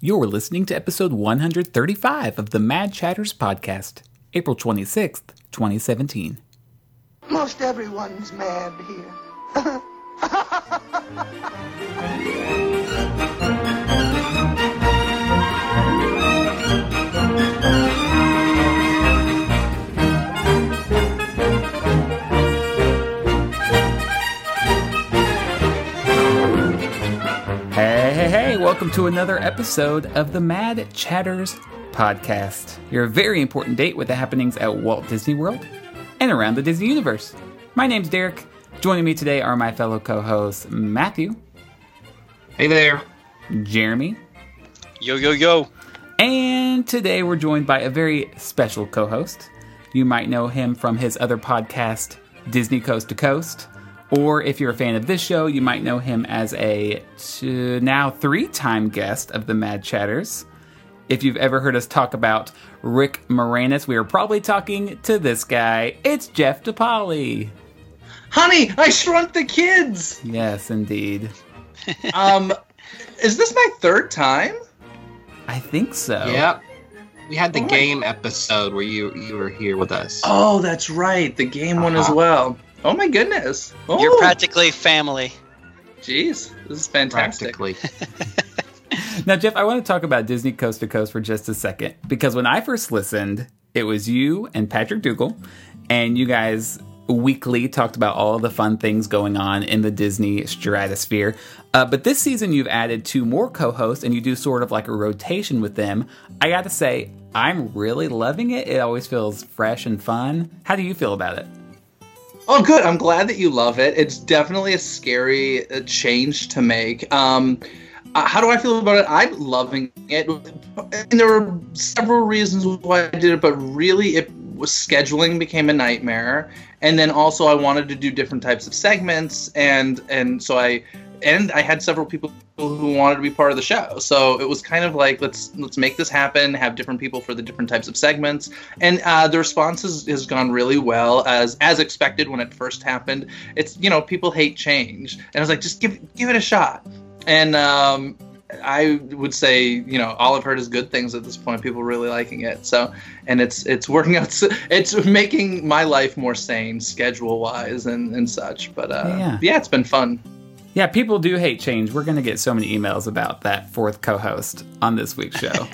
You're listening to episode 135 of the Mad Chatters podcast, April 26th, 2017. Most everyone's mad here. welcome to another episode of the Mad Chatters podcast, your very important date with the happenings at Walt Disney World and around the Disney universe. My name's Derek. Joining me today are my fellow co hosts Matthew, Hey there. Jeremy, Yo, yo, yo. and today we're joined by a very special co host. You might know him from his other podcast, Disney Coast to Coast. Or if you're a fan of this show, you might know him as a two, now three time guest of the Mad Chatters. If you've ever heard us talk about Rick Moranis, we are probably talking to this guy. It's Jeff DePaoli. Honey, I shrunk the kids. Yes, indeed. Um, is this my third time? I think so. Yep. We had the Oh game episode where you you were here with us. Oh, that's right. The game one as Uh-huh. well. Oh my goodness. Oh, You're practically family. Jeez, this is fantastic. practically. Now, Jeff, I want to talk about Disney Coast to Coast for just a second because when I first listened, it was you and Patrick Dougal, and you guys weekly talked about all the fun things going on in the Disney stratosphere. Uh, but this season, you've added two more co hosts, and you do sort of like a rotation with them. I got to say, I'm really loving it. It always feels fresh and fun. How do you feel about it? Oh, good. I'm glad that you love it. It's definitely a scary uh, change to make. Um, uh, how do I feel about it? I'm loving it. And there were several reasons why I did it, but really, it scheduling became a nightmare. And then also, I wanted to do different types of segments, and and so I and I had several people who wanted to be part of the show. So it was kind of like let's let's make this happen. Have different people for the different types of segments, and uh, the response has, has gone really well as as expected when it first happened. It's you know people hate change, and I was like just give give it a shot. And um, I would say you know all I've heard is good things at this point. People really liking it. So and it's it's working out. It's making my life more sane schedule wise and and such. But uh, Yeah. yeah, it's been fun. Yeah, people do hate change. We're going to get so many emails about that fourth co host on this week's show.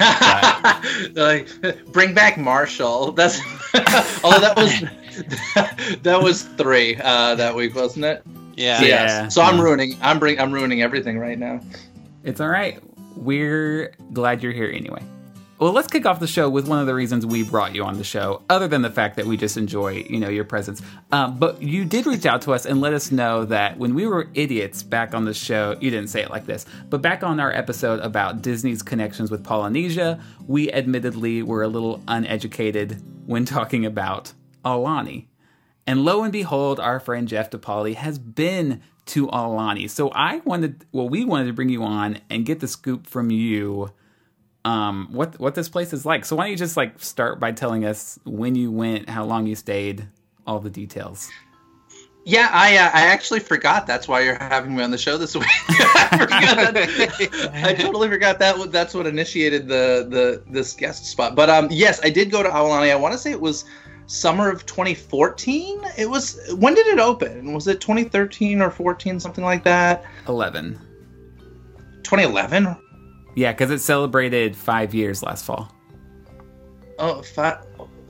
like, bring back Marshall. That's oh, that was that was three uh, that week, wasn't it? Yeah. Yeah. Yes. So I'm ruining. I'm bring. I'm ruining everything right now. It's all right. We're glad you're here anyway. Well, let's kick off the show with one of the reasons we brought you on the show, other than the fact that we just enjoy, you know, your presence. Um, but you did reach out to us and let us know that when we were idiots back on the show, you didn't say it like this, but back on our episode about Disney's connections with Polynesia, we admittedly were a little uneducated when talking about Aulani. And lo and behold, our friend Jeff DePaoli has been to Aulani. So I wanted, well, we wanted to bring you on and get the scoop from you, um, what what this place is like. So why don't you just like start by telling us when you went, how long you stayed, all the details. Yeah, I uh, I actually forgot. That's why you're having me on the show this week. I. I totally forgot that. That's what initiated the the this guest spot. But um, yes, I did go to Aulani. I want to say it was summer of 2014. It was. When did it open? Was it 2013 or 14, something like that? Eleven. 2011. Yeah, because it celebrated five years last fall. Oh, fi-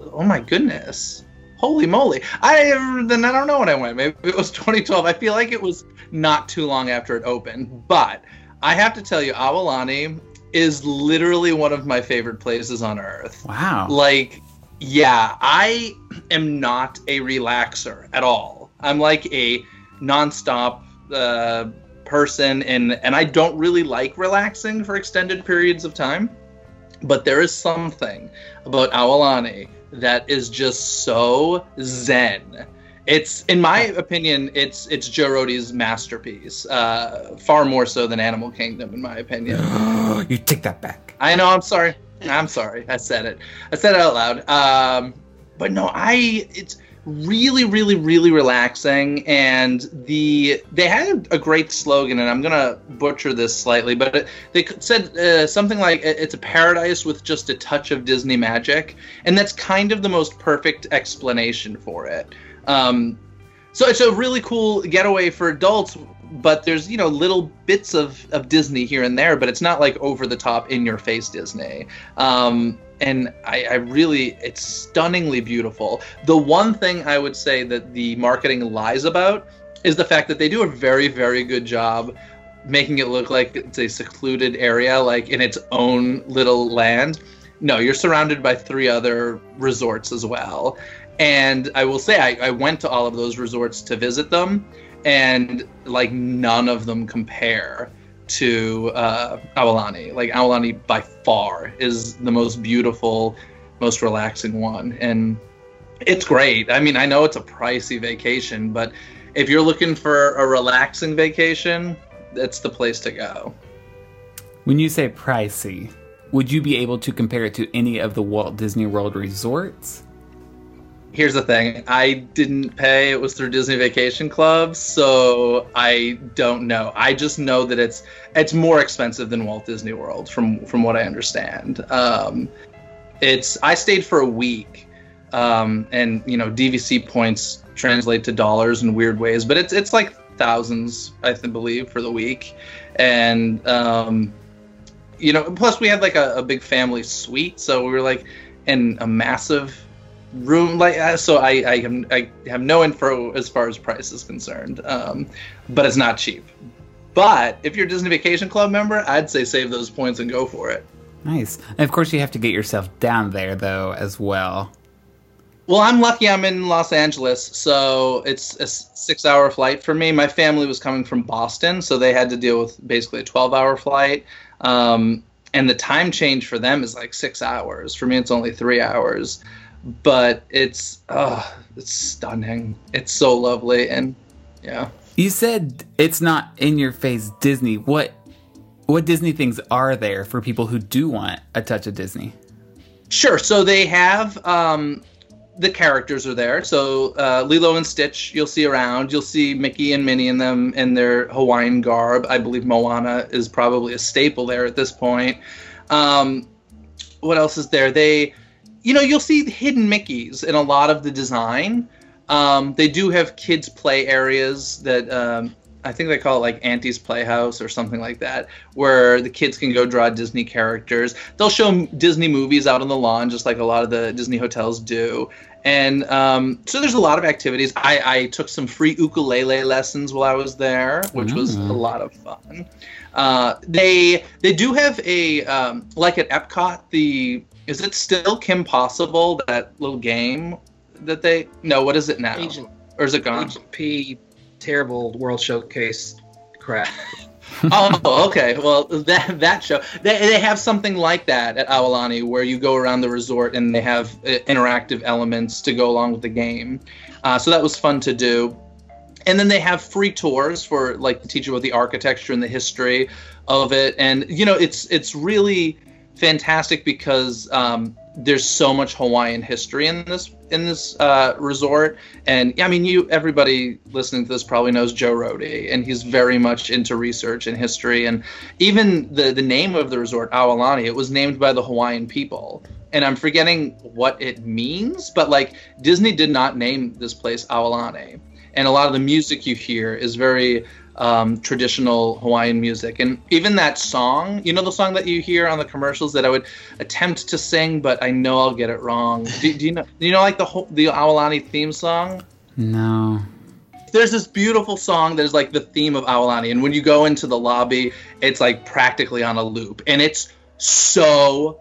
oh my goodness. Holy moly. I then I don't know when I went. Maybe it was 2012. I feel like it was not too long after it opened. But I have to tell you, Aulani is literally one of my favorite places on earth. Wow. Like, yeah, I am not a relaxer at all. I'm like a nonstop uh, person, and and I don't really like relaxing for extended periods of time. But there is something about Aulani that is just so zen. It's, in my opinion, it's it's Joe Rohde's masterpiece. Uh, far more so than Animal Kingdom, in my opinion. you take that back. I know. I'm sorry. I'm sorry. I said it. I said it out loud. Um, but no, I it's really, really, really relaxing. And the they had a great slogan, and I'm gonna butcher this slightly, but it, they said uh, something like "It's a paradise with just a touch of Disney magic," and that's kind of the most perfect explanation for it. Um, so it's a really cool getaway for adults, but there's you know little bits of, of Disney here and there, but it's not like over the top in your face Disney. Um, and I, I really it's stunningly beautiful. The one thing I would say that the marketing lies about is the fact that they do a very very good job making it look like it's a secluded area, like in its own little land. No, you're surrounded by three other resorts as well. And I will say, I, I went to all of those resorts to visit them, and like none of them compare to uh, Aulani. Like Aulani by far is the most beautiful, most relaxing one, and it's great. I mean, I know it's a pricey vacation, but if you're looking for a relaxing vacation, that's the place to go. When you say pricey, would you be able to compare it to any of the Walt Disney World resorts? Here's the thing. I didn't pay. It was through disney vacation club so i don't know. I just know that it's it's more expensive than walt disney world from from what i understand. Um, it's i stayed for a week um, and you know dvc points translate to dollars in weird ways but it's it's like thousands i th- believe for the week. And um, you know plus we had like a, a big family suite so we were like in a massive room like uh, so I, I have I have no info as far as price is concerned um, but it's not cheap. But if you're a Disney Vacation Club member I'd say save those points and go for it. Nice. And of course, you have to get yourself down there, though, as well. well I'm lucky I'm in Los Angeles so it's a six hour flight for me. My family was coming from Boston so they had to deal with basically a 12 hour flight. Um, and the time change for them is like six hours. For me it's only three hours but it's oh, it's stunning. It's so lovely, and yeah. You said it's not in your face Disney. What what Disney things are there for people who do want a touch of Disney? Sure. So they have um, the characters are there. So uh, Lilo and Stitch, you'll see around. You'll see Mickey and Minnie in them in their Hawaiian garb. I believe Moana is probably a staple there at this point. Um, what else is there? They you know, you'll see hidden Mickeys in a lot of the design. Um, they do have kids' play areas that um, I think they call it like Auntie's Playhouse or something like that, where the kids can go draw Disney characters. They'll show Disney movies out on the lawn, just like a lot of the Disney hotels do. And um, so there's a lot of activities. I, I, took some free ukulele lessons while I was there, which was a lot of fun. Uh, they they do have a um, like at Epcot the is it still Kim Possible that little game that they no what is it now Agent or is it gone? Agent P, terrible World Showcase crap. oh, okay. Well, that that show they, they have something like that at Aulani where you go around the resort and they have uh, interactive elements to go along with the game. Uh, so that was fun to do. And then they have free tours for like to teach you about the architecture and the history of it. And you know, it's it's really fantastic because um, there's so much Hawaiian history in this in this uh, resort, and I mean, you everybody listening to this probably knows Joe Rohde, and he's very much into research and history, and even the the name of the resort, Aulani, it was named by the Hawaiian people, and I'm forgetting what it means, but like Disney did not name this place Aulani, and a lot of the music you hear is very um, traditional Hawaiian music. And even that song, you know, the song that you hear on the commercials that I would attempt to sing, but I know I'll get it wrong. Do, do you know? Do you know like the whole, the Aulani theme song? No. There's this beautiful song that is like the theme of Aulani, and when you go into the lobby, it's like practically on a loop, and it's so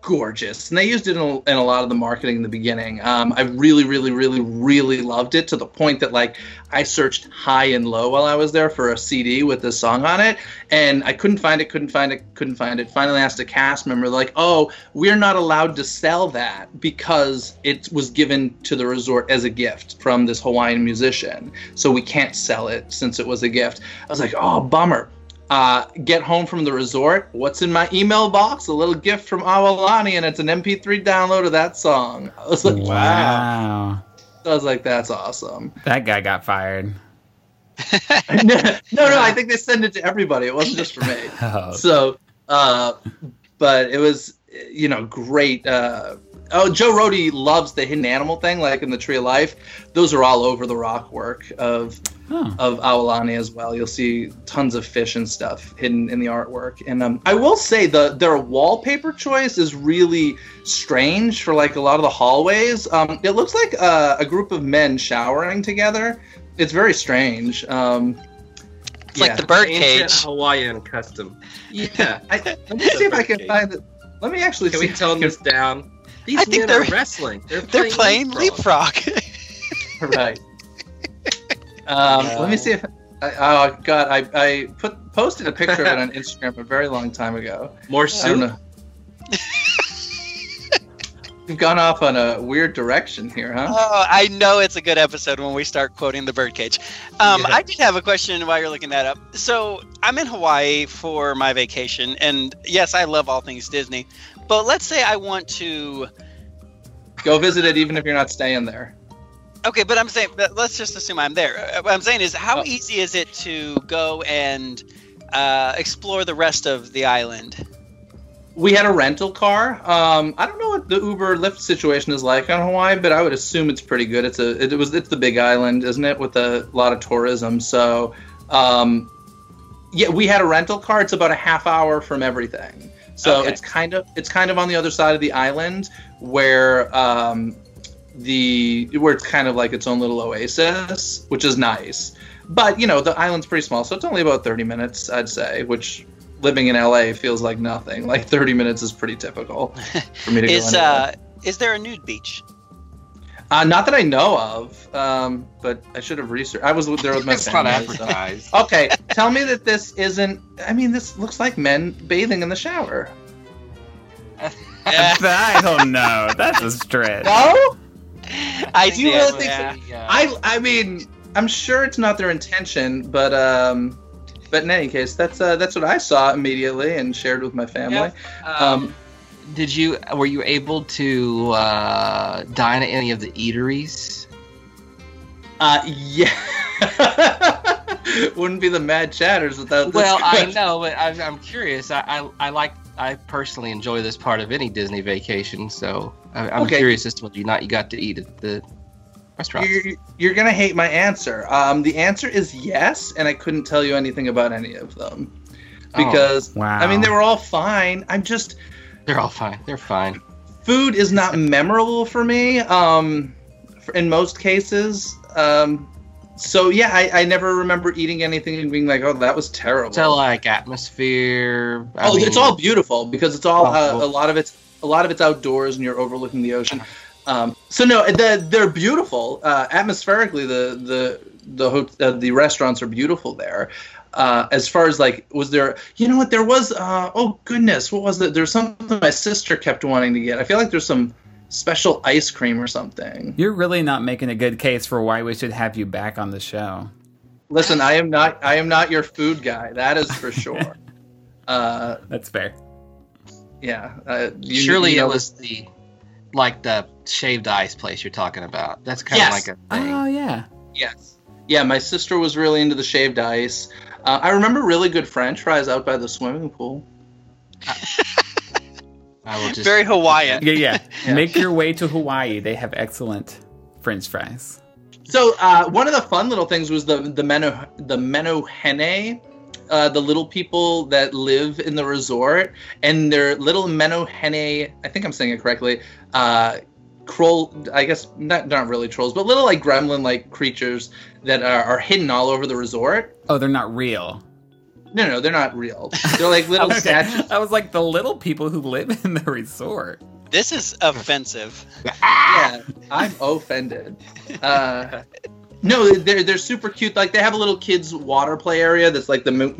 gorgeous. And they used it in a, in a, lot of the marketing in the beginning. Um, i really really really really loved it to the point that like i searched high and low while i was there for a cd with this song on it. And i couldn't find it couldn't find it couldn't find it. Finally asked a cast member like oh we're not allowed to sell that because it was given to the resort as a gift from this hawaiian musician. So we can't sell it since it was a gift. I was like oh bummer uh, get home from the resort. What's in my email box? A little gift from Aulani, and it's an MP3 download of that song. I was like, wow. Wow. I was like, that's awesome. That guy got fired. no, no, no, I think they sent it to everybody. It wasn't just for me. Oh, So, uh, but it was, you know, great. Uh, oh, Joe Rohde loves the hidden animal thing, like in the Tree of Life. Those are all over the rock work of oh. of Aulani as well. You'll see tons of fish and stuff hidden in the artwork. And um, I will say the their wallpaper choice is really strange for like a lot of the hallways. Um, it looks like uh, a group of men showering together. It's very strange. Um, It's like the bird Ancient cage. Hawaiian custom. yeah. I, let me see if I can find it. Let me actually Can see. we tone this down? These I think men are they're- wrestling. They're They're playing, playing leapfrog. right. Um, Let me see if. I, oh God! I, I put posted a picture of it on Instagram a very long time ago. More I don't soup. know. We've gone off on a weird direction here, huh? Oh, I know it's a good episode when we start quoting the birdcage. Um, Yeah. I did have a question while you're looking that up. So I'm in Hawaii for my vacation, and yes, I love all things Disney. But let's say I want to. Go visit it, even if you're not staying there. Okay, but I'm saying, but let's just assume I'm there. Uh, What I'm saying is, how Oh. easy is it to go and uh, explore the rest of the island? We had a rental car. Um, I don't know what the Uber Lyft situation is like on Hawaii, but I would assume it's pretty good. It's a it was it's the big island, isn't it, with a lot of tourism. So, um, yeah, we had a rental car. It's about a half hour from everything. So Okay. it's kind of it's kind of on the other side of the island where um, the where it's kind of like its own little oasis, which is nice. But you know the island's pretty small, so it's only about thirty minutes, I'd say. Which living in LA feels like nothing. Like thirty minutes is pretty typical for me to Is go. uh, is there a nude beach? Uh, not that I know of, um, but I should have researched. I was there with my It's not family. so- advertised. Okay, tell me that this isn't. I mean, this looks like men bathing in the shower. I don't know. That's a stretch. No, I Do you really it, think so? yeah. Yeah. I I mean, I'm sure it's not their intention, but um, but in any case, that's uh, that's what I saw immediately and shared with my family. Um, Did you were you able to uh, dine at any of the eateries? uh, yeah. Wouldn't be the mad chatters without this. Well, I know, but I'm, I'm curious. I, I I like I personally enjoy this part of any Disney vacation, so I, I'm Okay. curious as to whether or not you got to eat at the restaurant. You're, you're gonna hate my answer. Um, the answer is yes, and I couldn't tell you anything about any of them because wow. I mean they were all fine. I'm just They're all fine. They're fine. food is not memorable for me. Um, for, in most cases. Um, so yeah, I, I never remember eating anything and being like, oh, that was terrible. So like atmosphere. I oh, it's all beautiful because it's all Oh, uh, well. a lot of it's a lot of it's outdoors and you're overlooking the ocean. Um, so no, the, they're beautiful uh, atmospherically. The the the ho- uh, the restaurants are beautiful there. Uh, as far as like, was there? You know what? There was. Uh, oh goodness, what was it? There's something my sister kept wanting to get. I feel like there's some special ice cream or something. You're really not making a good case for why we should have you back on the show. Listen, I am not. I am not your food guy. That is for sure. uh, That's fair. yeah. Uh, you- Surely you know- it was the like the shaved ice place you're talking about. That's kind of Yes. like a thing. Oh yeah. Yes. Yeah, my sister was really into the shaved ice. Uh, I remember really good French fries out by the swimming pool. I will just Very Hawaiian. Yeah, yeah. Yeah. Make your way to Hawaii. They have excellent French fries. So uh, one of the fun little things was the the meno the menehune, uh, the little people that live in the resort, and they're little menehune. I think I'm saying it correctly. Uh, troll, I guess not not really trolls, but little like gremlin like creatures that are, are hidden all over the resort. Oh, they're not real. No, no, they're not real. They're like little Okay. statues. I was like the little people who live in the resort. This is offensive. yeah, I'm offended. Uh, no, they're they're super cute. Like they have a little kids water play area that's like the Mu-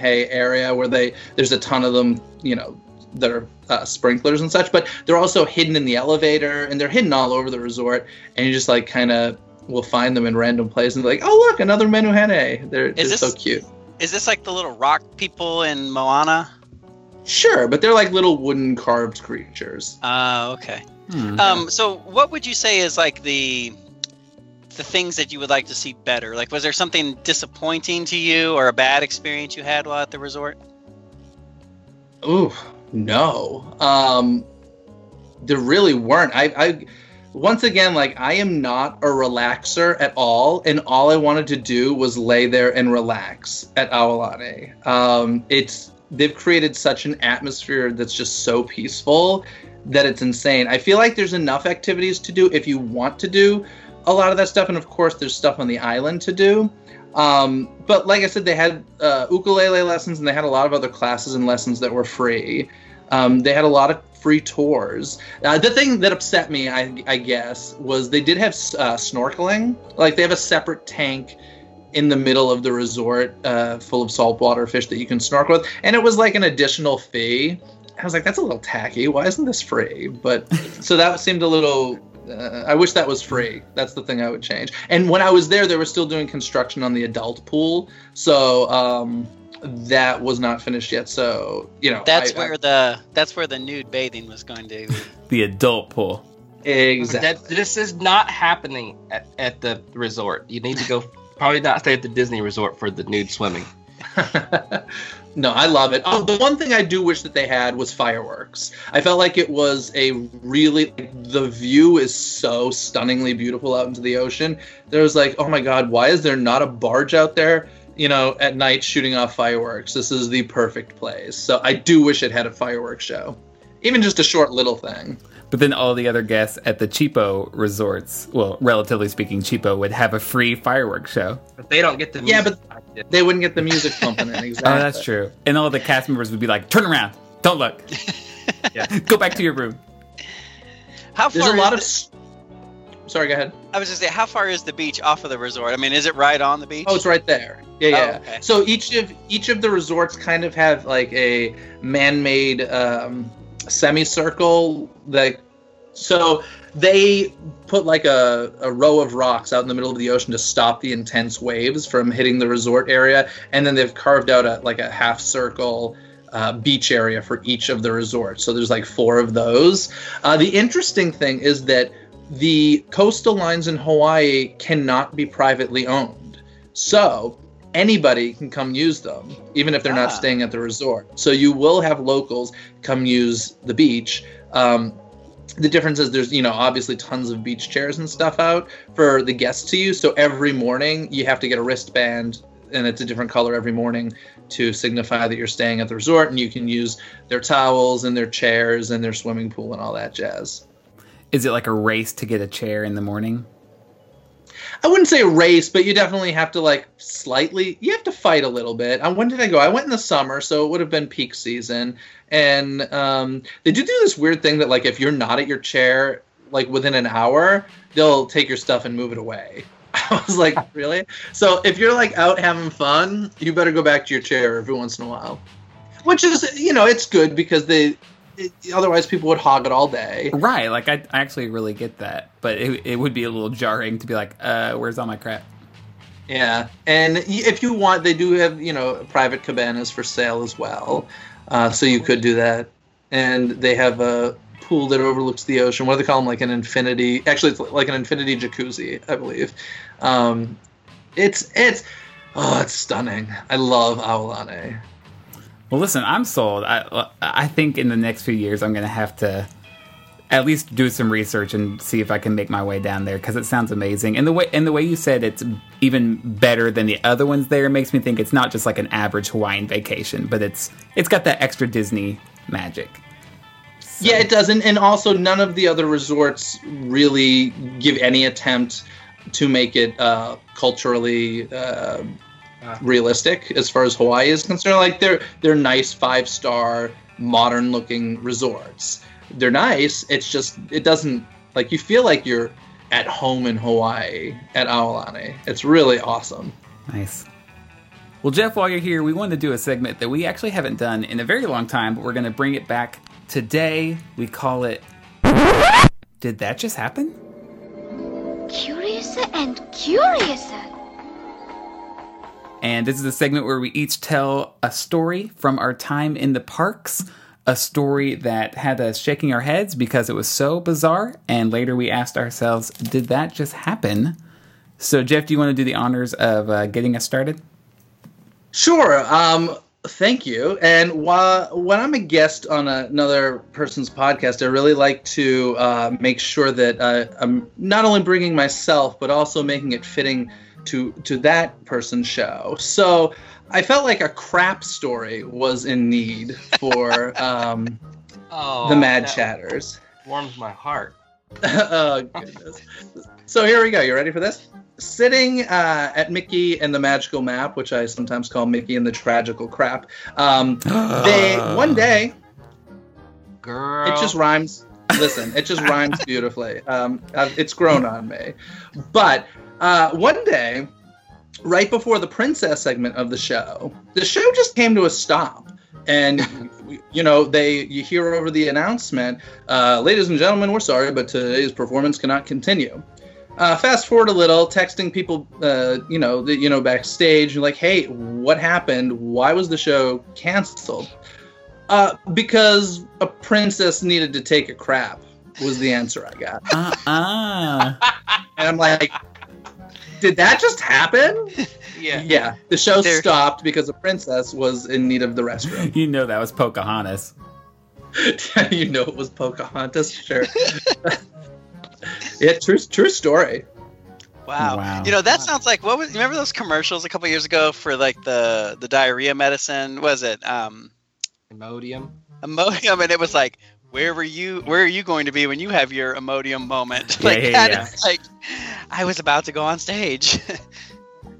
area where they there's a ton of them. You know, that are uh, sprinklers and such. But they're also hidden in the elevator and they're hidden all over the resort. And you just like kind of will find them in random places and be like, oh look, another Menehune. They're, they're this- so cute. Is this like the little rock people in Moana? Sure, but they're like little wooden carved creatures. Oh, okay. Hmm. Um, so what would you say is like the the things that you would like to see better? Like, was there something disappointing to you or a bad experience you had while at the resort? Ooh, no. Um, there really weren't. I, I, once again, like I am not a relaxer at all, and all I wanted to do was lay there and relax at Aulani. Um, it's they've created such an atmosphere that's just so peaceful that it's insane. I feel like there's enough activities to do if you want to do a lot of that stuff, and of course, there's stuff on the island to do. Um, but like I said, they had uh, ukulele lessons and they had a lot of other classes and lessons that were free. Um, they had a lot of free tours. Uh, the thing that upset me, I, I guess, was they did have uh, snorkeling. Like they have a separate tank in the middle of the resort uh, full of saltwater fish that you can snorkel with, and it was like an additional fee. I was like, that's a little tacky. Why isn't this free? But so that seemed a little uh, I wish that was free. That's the thing I would change. And when I was there, they were still doing construction on the adult pool, so um, that was not finished yet. So you know, That's I- where I- the that's where the nude bathing was going to. be. The adult pool. exactly. That this is not happening at, at the resort. You need to go. Probably not stay at the Disney resort for the nude swimming. no, I love it. Oh, the one thing I do wish that they had was fireworks. I felt like it was a really the view is so stunningly beautiful out into the ocean. There was like, oh my god, why is there not a barge out there? You know, at night shooting off fireworks. This is the perfect place. So I do wish it had a fireworks show, even just a short little thing. But then all the other guests at the cheapo resorts, well, relatively speaking, cheapo would have a free fireworks show. But they don't get the Yeah, music I did. They wouldn't get the music pumping. Exactly. Oh, that's true. And all the cast members would be like, "Turn around, don't look, Yeah. go back to your room." How There's far? a lot of. is Sorry, go ahead. I was just say, how far is the beach off of the resort? I mean, is it right on the beach? Oh, it's right there. Yeah, yeah. okay. So each of each of the resorts kind of have like a man-made um, semicircle that. So they put like a, a row of rocks out in the middle of the ocean to stop the intense waves from hitting the resort area, and then they've carved out a like a half circle. Uh, beach area for each of the resorts. So there's like four of those. Uh, the interesting thing is that the coastal lines in Hawaii cannot be privately owned. So anybody can come use them, even if they're Ah. not staying at the resort. So you will have locals come use the beach. Um, the difference is there's, you know, obviously tons of beach chairs and stuff out for the guests to use. So every morning you have to get a wristband and it's a different color every morning to signify that you're staying at the resort and you can use their towels and their chairs and their swimming pool and all that jazz. Is it like a race to get a chair in the morning? I wouldn't say race, but you definitely have to like slightly. You have to fight a little bit. Uh, when did I go? I went in the summer, so it would have been peak season. And um, they do do this weird thing that like if you're not at your chair like within an hour, they'll take your stuff and move it away. I was like, really? So if you're like out having fun, you better go back to your chair every once in a while. Which is, you know, it's good because they. It, otherwise, people would hog it all day. Right. Like I, I actually really get that, but it, it would be a little jarring to be like, "Uh, where's all my crap?" Yeah, and if you want, they do have you know private cabanas for sale as well, uh, so you could do that. And they have a pool that overlooks the ocean. What do they call them? Like an infinity? Actually, it's like an infinity jacuzzi, I believe. Um, it's it's oh, it's stunning. I love Aulani. Well, listen, I'm sold. I I think in the next few years I'm going to have to at least do some research and see if I can make my way down there because it sounds amazing. And the way and the way you said it's even better than the other ones there makes me think it's not just like an average Hawaiian vacation, but it's it's got that extra Disney magic. Yeah, it doesn't, and also none of the other resorts really give any attempt to make it uh, culturally uh, realistic as far as Hawaii is concerned. Like they're they're nice five star modern looking resorts. They're nice. It's just it doesn't like you feel like you're at home in Hawaii at Aulani. It's really awesome. Nice. Well, Jeff, while you're here, we wanted to do a segment that we actually haven't done in a very long time, but we're going to bring it back today. We call it Did That Just Happen? Curiouser and curiouser. And this is a segment where we each tell a story from our time in the parks, a story that had us shaking our heads because it was so bizarre. And later we asked ourselves, did that just happen? So, Jeff, do you want to do the honors of uh, getting us started? Sure. Um, thank you. And while, when I'm a guest on another person's podcast, I really like to uh, make sure that uh, I'm not only bringing myself, but also making it fitting to to that person's show. So I felt like a crap story was in need for um, Oh, the Mad Chatters. warms my heart. oh goodness. So here we go. You ready for this? Sitting uh, at Mickey and the Magical Map, which I sometimes call Mickey and the Tragical Crap. Um, they one day Girl. it just rhymes. Listen, it just rhymes beautifully. Um, uh, it's grown on me. But uh, one day, right before the princess segment of the show, the show just came to a stop. And you know, they you hear over the announcement, uh, ladies and gentlemen, we're sorry, but today's performance cannot continue. Uh, fast forward a little, texting people, uh, you know, the, you know, backstage, like, hey, what happened? Why was the show canceled? Uh, because a princess needed to take a crap was the answer I got. Uh uh And I'm like, did that just happen? yeah. Yeah, the show There- stopped because a princess was in need of the restroom. You know that was Pocahontas. you know it was Pocahontas, sure. yeah, true, true story. Wow. Wow. You know, that sounds like what was remember those commercials a couple years ago for like the the diarrhea medicine? Was it um Imodium. Imodium and it was like where were you where are you going to be when you have your Imodium moment? Yeah, like yeah, that yeah. is like I was about to go on stage.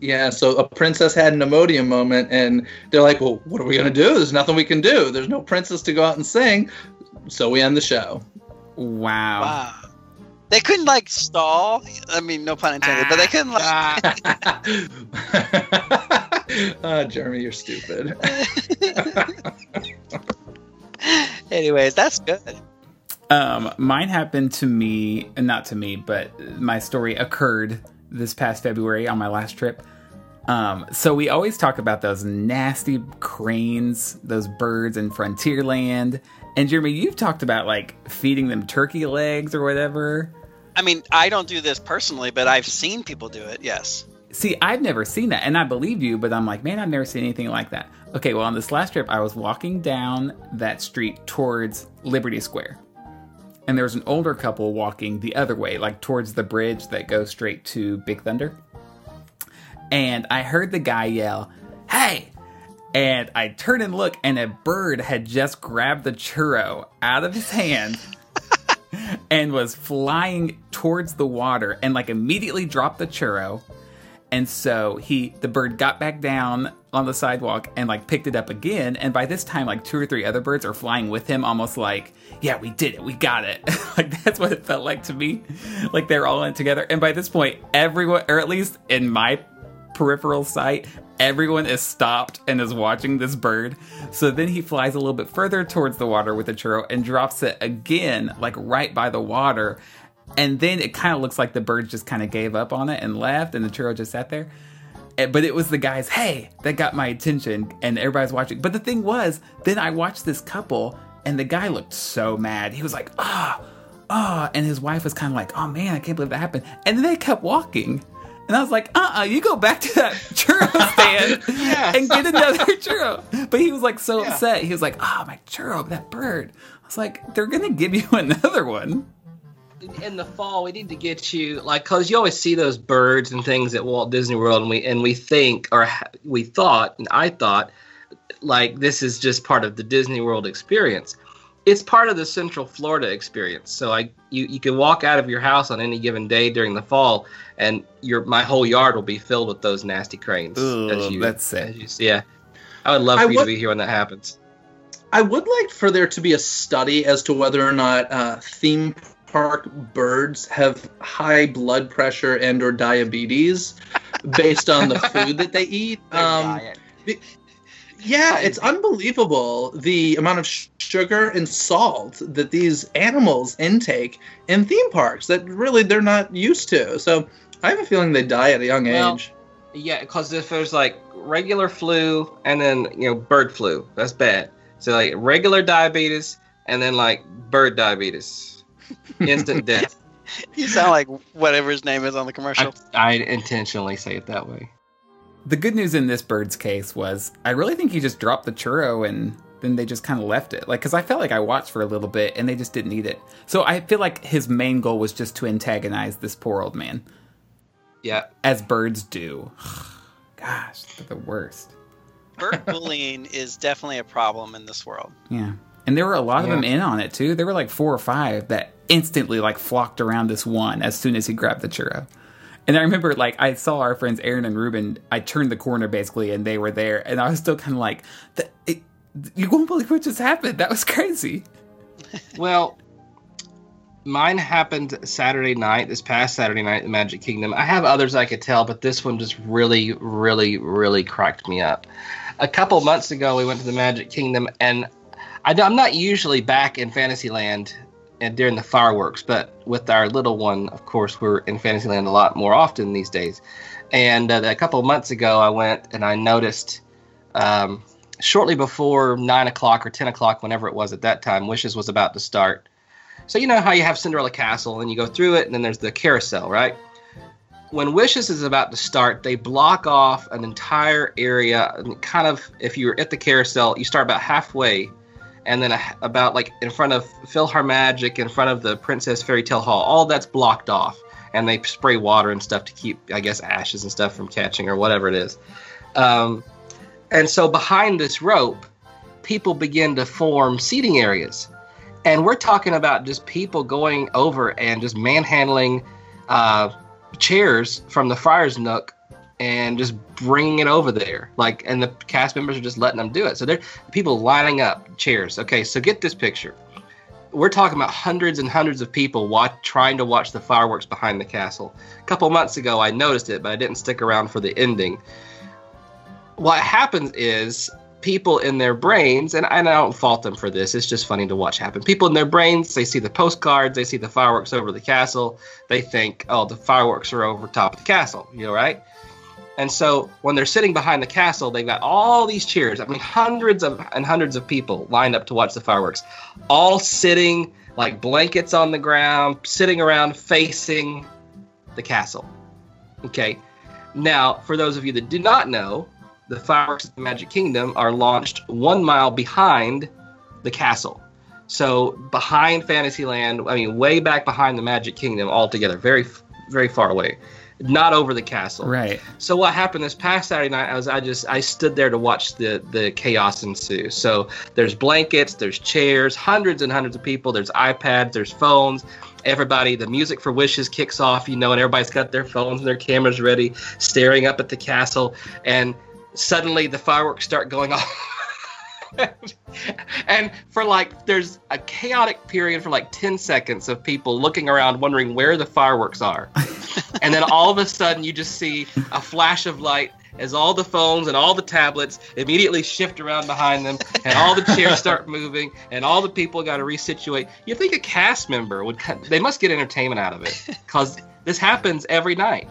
Yeah, so a princess had an Imodium moment, and they're like, well, what are we going to do? There's nothing we can do. There's no princess to go out and sing. So we end the show. Wow. wow. They couldn't like stall. I mean, no pun intended, but they couldn't like Ah, oh, Jeremy, you're stupid. Anyways, that's good. Um, mine happened to me, not to me, but my story occurred this past February on my last trip. Um, so we always talk about those nasty cranes, those birds in Frontierland. And Jeremy, you've talked about like feeding them turkey legs or whatever. I mean, I don't do this personally, but I've seen people do it. Yes. See, I've never seen that, and I believe you, but I'm like, man, I've never seen anything like that. Okay, well, on this last trip, I was walking down that street towards Liberty Square, and there was an older couple walking the other way, like towards the bridge that goes straight to Big Thunder. And I heard the guy yell, "Hey!" And I turn and look, and a bird had just grabbed the churro out of his hand and was flying towards the water, and like immediately dropped the churro. And so he, the bird got back down on the sidewalk and like picked it up again. And by this time, like two or three other birds are flying with him, almost like, yeah, we did it, we got it. like that's what it felt like to me. Like they're all in together. And by this point, everyone, or at least in my peripheral sight, everyone is stopped and is watching this bird. So then he flies a little bit further towards the water with the churro and drops it again, like right by the water. And then it kind of looks like the bird just kind of gave up on it and left, and the churro just sat there. Eh, But it was the guys, hey, that got my attention, and everybody's watching. But the thing was, then I watched this couple, and the guy looked so mad. He was like, ah, ah, and his wife was kind of like, oh man, I can't believe that happened. And then they kept walking. And I was like, uh uh you go back to that churro stand and get another churro. But he was like so upset. He was like, oh, my churro, that bird. I was like, they're going to give you another one. In the fall, we need to get you like because you always see those birds and things at Walt Disney World, and we and we think or we thought, and I thought, like this is just part of the Disney World experience. It's part of the Central Florida experience. So I you you can walk out of your house on any given day during the fall, and your my whole yard will be filled with those nasty cranes. Ugh, that's sick. as you see. Yeah, I would love I for you would- to be here when that happens. I would like for there to be a study as to whether or not uh, theme park birds have high blood pressure and or diabetes based on the food that they eat. Um, yeah, it's unbelievable the amount of sh- sugar and salt that these animals intake in theme parks that really they're not used to. So I have a feeling they die at a young Well, age. Yeah, because if there's like regular flu and then you know bird flu, that's bad. So like regular diabetes and then like bird diabetes, instant death. You sound like whatever his name is on the I, commercial. I intentionally say it that way. The good news in this bird's case was I really think he just dropped the churro and then they just kind of left it. Like, because I felt like I watched for a little bit and they just didn't eat it. So I feel like his main goal was just to antagonize this poor old man, Yeah. as birds do. Gosh, they're the worst. Bird bullying is definitely a problem in this world. Yeah. And there were a lot of them in on it too. There were like four or five that instantly like flocked around this one as soon as he grabbed the churro. And I remember like I saw our friends Aaron and Ruben. I turned the corner basically, and they were there, and I was still kind of like, "Th- it, "You won't believe what just happened? That was crazy." Well, mine happened Saturday night, this past Saturday night, the Magic Kingdom. I have others I could tell, but this one just really, really, really cracked me up. A couple months ago, we went to the Magic Kingdom, and I, am not usually back in Fantasyland and during the fireworks, but with our little one, of course, we're in Fantasyland a lot more often these days. And uh, a couple of months ago, I went and I noticed um, shortly before nine o'clock or ten o'clock, whenever it was at that time, Wishes was about to start. So you know how you have Cinderella Castle and you go through it, and then there's the carousel, right? When Wishes is about to start, they block off an entire area, and kind of if you're at the carousel, you start about halfway, and then a, about like in front of Philharmagic, in front of the Princess Fairy Tale Hall, all that's blocked off, and they spray water and stuff to keep, I guess, ashes and stuff from catching or whatever it is. Um, and so behind this rope, people begin to form seating areas. And we're talking about just people going over and just manhandling uh, chairs from the Friars Nook and just bringing it over there. Like, and the cast members are just letting them do it. So they're people lining up chairs. Okay, so get this picture. We're talking about hundreds and hundreds of people watch, trying to watch the fireworks behind the castle. A couple months ago, I noticed it, but I didn't stick around for the ending what happens is people in their brains, and I don't fault them for this, it's just funny to watch happen. People in their brains, they see the postcards, they see the fireworks over the castle, they think, oh, the fireworks are over top of the castle, you know, right? And so when they're sitting behind the castle, they've got all these cheers. I mean, hundreds of and hundreds of people lined up to watch the fireworks, all sitting like blankets on the ground, sitting around facing the castle. Okay. Now, for those of you that do not know, the fireworks at the Magic Kingdom are launched one mile behind the castle. So behind Fantasyland, I mean, way back behind the Magic Kingdom altogether, very, very far away, not over the castle. Right. So what happened this past Saturday night? I was I just I stood there to watch the the chaos ensue. So there's blankets, there's chairs, hundreds and hundreds of people. There's iPads, there's phones. Everybody, the music for Wishes kicks off, you know, and everybody's got their phones and their cameras ready, staring up at the castle, and suddenly the fireworks start going off. and for like there's a chaotic period for like 10 seconds of people looking around wondering where the fireworks are. And then all of a sudden you just see a flash of light as all the phones and all the tablets immediately shift around behind them and all the chairs start moving and all the people got to resituate. You think a cast member would they must get entertainment out of it because this happens every night.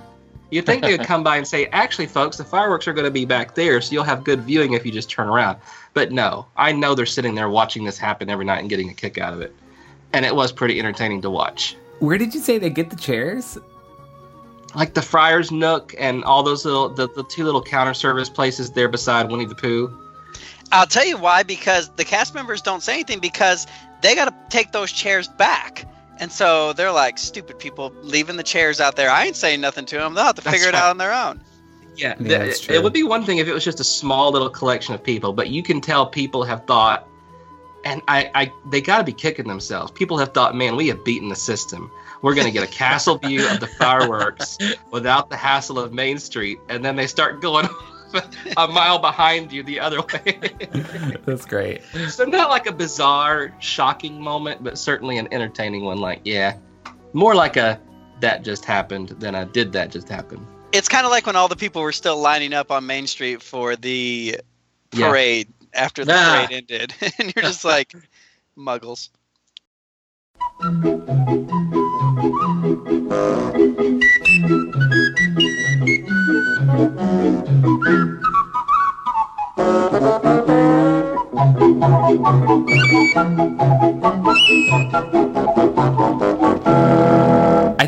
You'd think they would come by and say, actually, folks, the fireworks are going to be back there, so you'll have good viewing if you just turn around. But no, I know they're sitting there watching this happen every night and getting a kick out of it. And it was pretty entertaining to watch. Where did you say they get the chairs? Like the Friar's Nook and all those little, the, the two little counter service places there beside Winnie the Pooh. I'll tell you why. Because the cast members don't say anything because they got to take those chairs back. And so they're like, stupid people leaving the chairs out there. I ain't saying nothing to them. They'll have to That's figure it out on their own. Yeah, Yeah, it, would be one thing if it was just a small little collection of people, but you can tell people have thought, and I, I they got to be kicking themselves. People have thought, man, we have beaten the system. We're going to get a castle view of the fireworks without the hassle of Main Street, and then they start going a mile behind you the other way. That's great. so not like a bizarre, shocking moment, but certainly an entertaining one. Like, yeah, more like a that just happened than a did that just happen. It's kind of like when all the people were still lining up on Main Street for the Yeah. parade after the Ah. parade ended. and you're just like, muggles.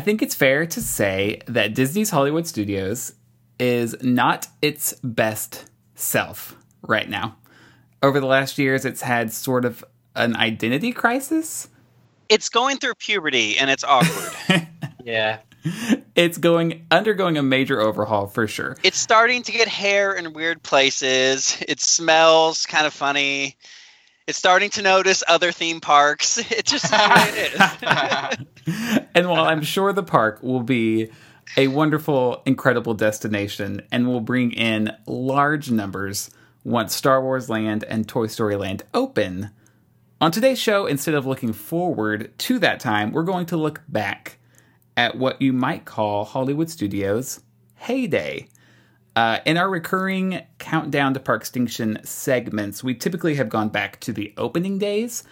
think it's fair to say that Disney's Hollywood Studios is not its best self right now. Over the last years, it's had sort of an identity crisis. It's going through puberty and it's awkward. Yeah. It's going undergoing a major overhaul for sure. it's starting to get hair in weird places. It smells kind of funny. It's starting to notice other theme parks. It just it is. and while I'm sure the park will be a wonderful, incredible destination and will bring in large numbers once Star Wars Land and Toy Story Land open, on today's show, instead of looking forward to that time, we're going to look back at what you might call Hollywood Studios' heyday. Uh, in our recurring countdown to park extinction segments, we typically have gone back to the opening days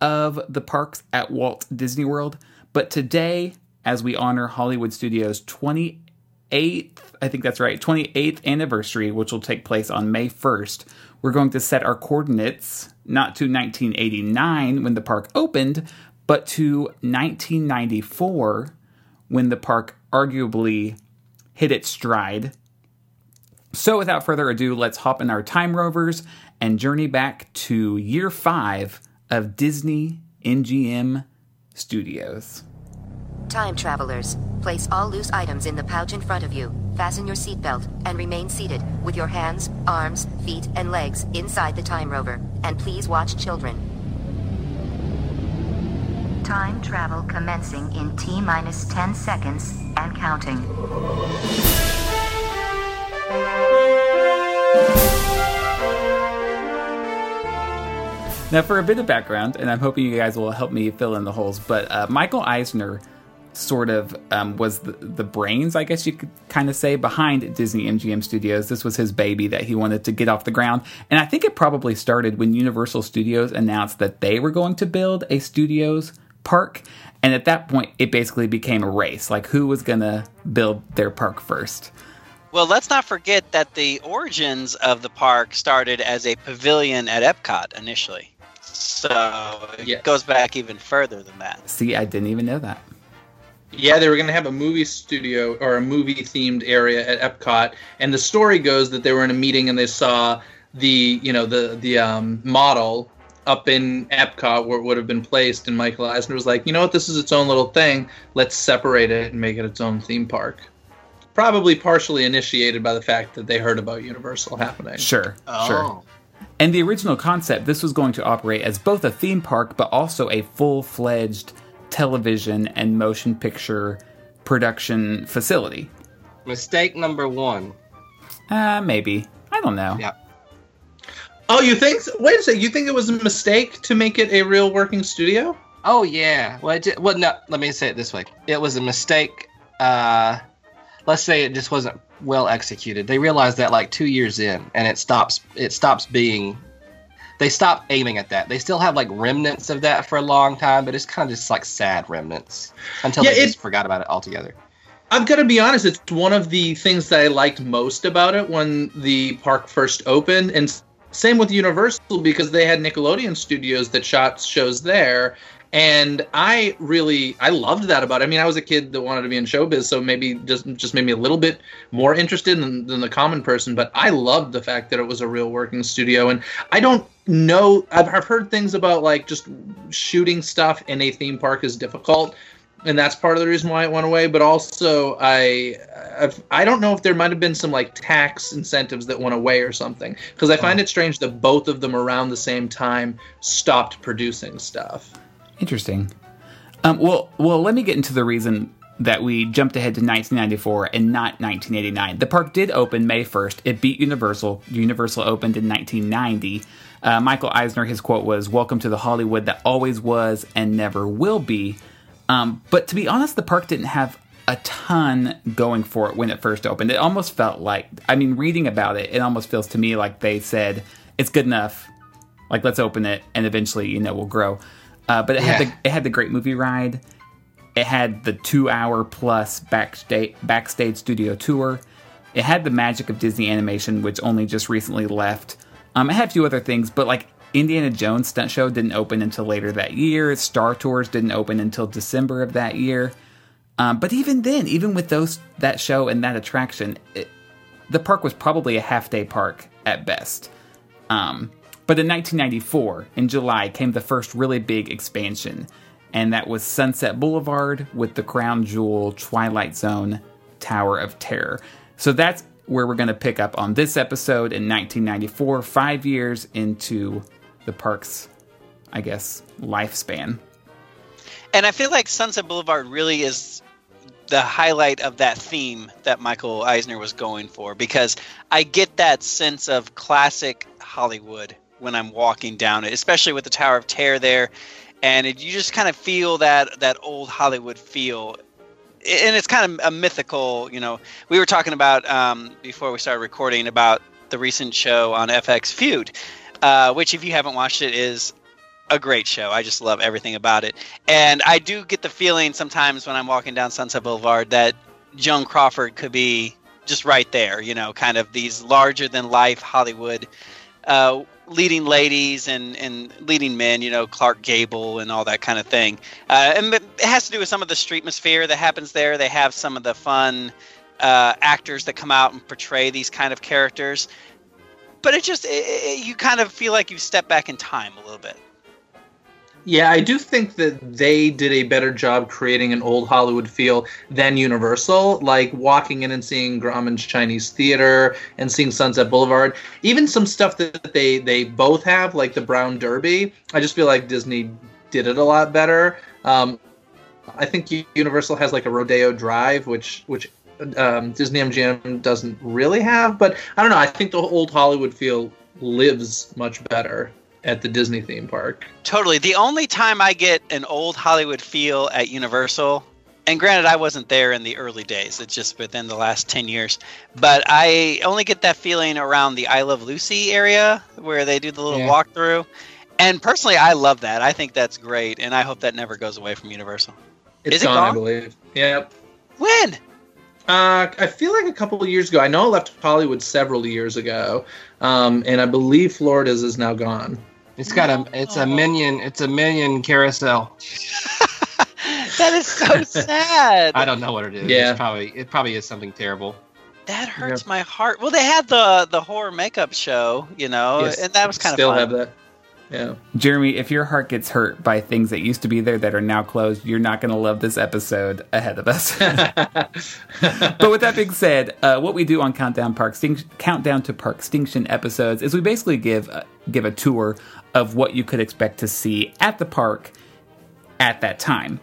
of the parks at Walt Disney World. But today, as we honor Hollywood Studios' 28th, I think that's right, 28th anniversary, which will take place on May 1st, we're going to set our coordinates not to 1989 when the park opened, but to 1994 when the park arguably hit its stride so, without further ado, let's hop in our time rovers and journey back to year five of Disney MGM Studios. Time travelers, place all loose items in the pouch in front of you. Fasten your seatbelt and remain seated with your hands, arms, feet, and legs inside the time rover. And please watch children. Time travel commencing in T minus 10 seconds and counting. Now, for a bit of background, and I'm hoping you guys will help me fill in the holes, but uh, Michael Eisner sort of um, was the, the brains, I guess you could kind of say, behind Disney MGM Studios. This was his baby that he wanted to get off the ground. And I think it probably started when Universal Studios announced that they were going to build a studios park. And at that point, it basically became a race like who was going to build their park first. Well, let's not forget that the origins of the park started as a pavilion at Epcot initially. So it Yes. goes back even further than that. See, I didn't even know that. Yeah, they were going to have a movie studio or a movie themed area at Epcot, and the story goes that they were in a meeting and they saw the you know the the um, model up in Epcot where it would have been placed, and Michael Eisner was like, you know what, this is its own little thing. Let's separate it and make it its own theme park. Probably partially initiated by the fact that they heard about Universal happening. Sure, sure. And the original concept, this was going to operate as both a theme park, but also a full fledged television and motion picture production facility. Mistake number one. Uh, maybe. I don't know. Yeah. Oh, you think? so? Wait a second. You think it was a mistake to make it a real working studio? Oh yeah. Well, it, ju- well, no. Let me say it this way. It was a mistake. Uh, let's say it just wasn't well executed. They realized that like two years in, and it stops. It stops being. They stop aiming at that. They still have like remnants of that for a long time, but it's kind of just like sad remnants until Yeah, they it- just forgot about it altogether. I've got to be honest, it's one of the things that I liked most about it when the park first opened. And same with Universal because they had Nickelodeon studios that shot shows there. And I really, I loved that about it. I mean, I was a kid that wanted to be in showbiz, so maybe just just made me a little bit more interested than, than the common person. But I loved the fact that it was a real working studio. And I don't know, I've, I've heard things about like just shooting stuff in a theme park is difficult and that's part of the reason why it went away. But also, I I've, I don't know if there might have been some like tax incentives that went away or something. Because I find it strange that both of them around the same time stopped producing stuff. Interesting. Um, well, well, let me get into the reason that we jumped ahead to 1994 and not 1989. The park did open May 1st. It beat Universal. Universal opened in 1990. Uh, Michael Eisner, his quote was, "Welcome to the Hollywood that always was and never will be." Um, but to be honest, the park didn't have a ton going for it when it first opened. It almost felt like, I mean, reading about it, it almost feels to me like they said, "It's good enough. Like let's open it, and eventually, you know, we'll grow." Uh, but it had Yeah. the it had the great movie ride. It had the two hour plus backstage backstage studio tour. It had the magic of Disney animation, which only just recently left. Um, it had a few other things, but like Indiana Jones stunt show didn't open until later that year. Star Tours didn't open until December of that year. Um, but even then, even with those that show and that attraction, it, the park was probably a half day park at best. Um, but in 1994, in July, came the first really big expansion, and that was Sunset Boulevard with the crown jewel Twilight Zone Tower of Terror. So that's where we're going to pick up on this episode in 1994, five years into the park's, I guess, lifespan. And I feel like Sunset Boulevard really is the highlight of that theme that Michael Eisner was going for because I get that sense of classic Hollywood when I'm walking down it, especially with the Tower of Terror there, and it, you just kind of feel that that old Hollywood feel. And it's kind of a mythical, you know. We were talking about um, before we started recording about the recent show on FX Feud, uh, which, if you haven't watched it, is a great show. I just love everything about it. And I do get the feeling sometimes when I'm walking down Sunset Boulevard that Joan Crawford could be just right there, you know, kind of these larger than life Hollywood uh, leading ladies and, and leading men, you know, Clark Gable and all that kind of thing. Uh, and it has to do with some of the streetmosphere that happens there. They have some of the fun uh, actors that come out and portray these kind of characters. But it just, it, it, you kind of feel like you step back in time a little bit. Yeah, I do think that they did a better job creating an old Hollywood feel than Universal. Like walking in and seeing Grauman's Chinese Theater and seeing Sunset Boulevard, even some stuff that they they both have, like the Brown Derby. I just feel like Disney did it a lot better. Um, I think Universal has like a Rodeo Drive, which which um, Disney MGM doesn't really have. But I don't know. I think the old Hollywood feel lives much better at the Disney theme park. Totally. The only time I get an old Hollywood feel at Universal, and granted, I wasn't there in the early days, it's just within the last 10 years, but I only get that feeling around the I Love Lucy area where they do the little Yeah. walkthrough. And personally, I love that. I think that's great, and I hope that never goes away from Universal. It's Is it gone, I believe. Yep. When? Uh, I feel like a couple of years ago. I know I left Hollywood several years ago, um, and I believe Florida's is now gone. It's got a it's a minion it's a minion carousel. that is so sad. I don't know what it is. Yeah. It's probably it probably is something terrible. That hurts my heart. Well, they had the the horror makeup show, you know, Yes, and that was kind still of fun. have that. Yeah. Jeremy, if your heart gets hurt by things that used to be there that are now closed, you're not going to love this episode ahead of us. but with that being said, uh, what we do on Countdown Park Stinc- Countdown to Park Extinction episodes is we basically give uh, give a tour of what you could expect to see at the park at that time.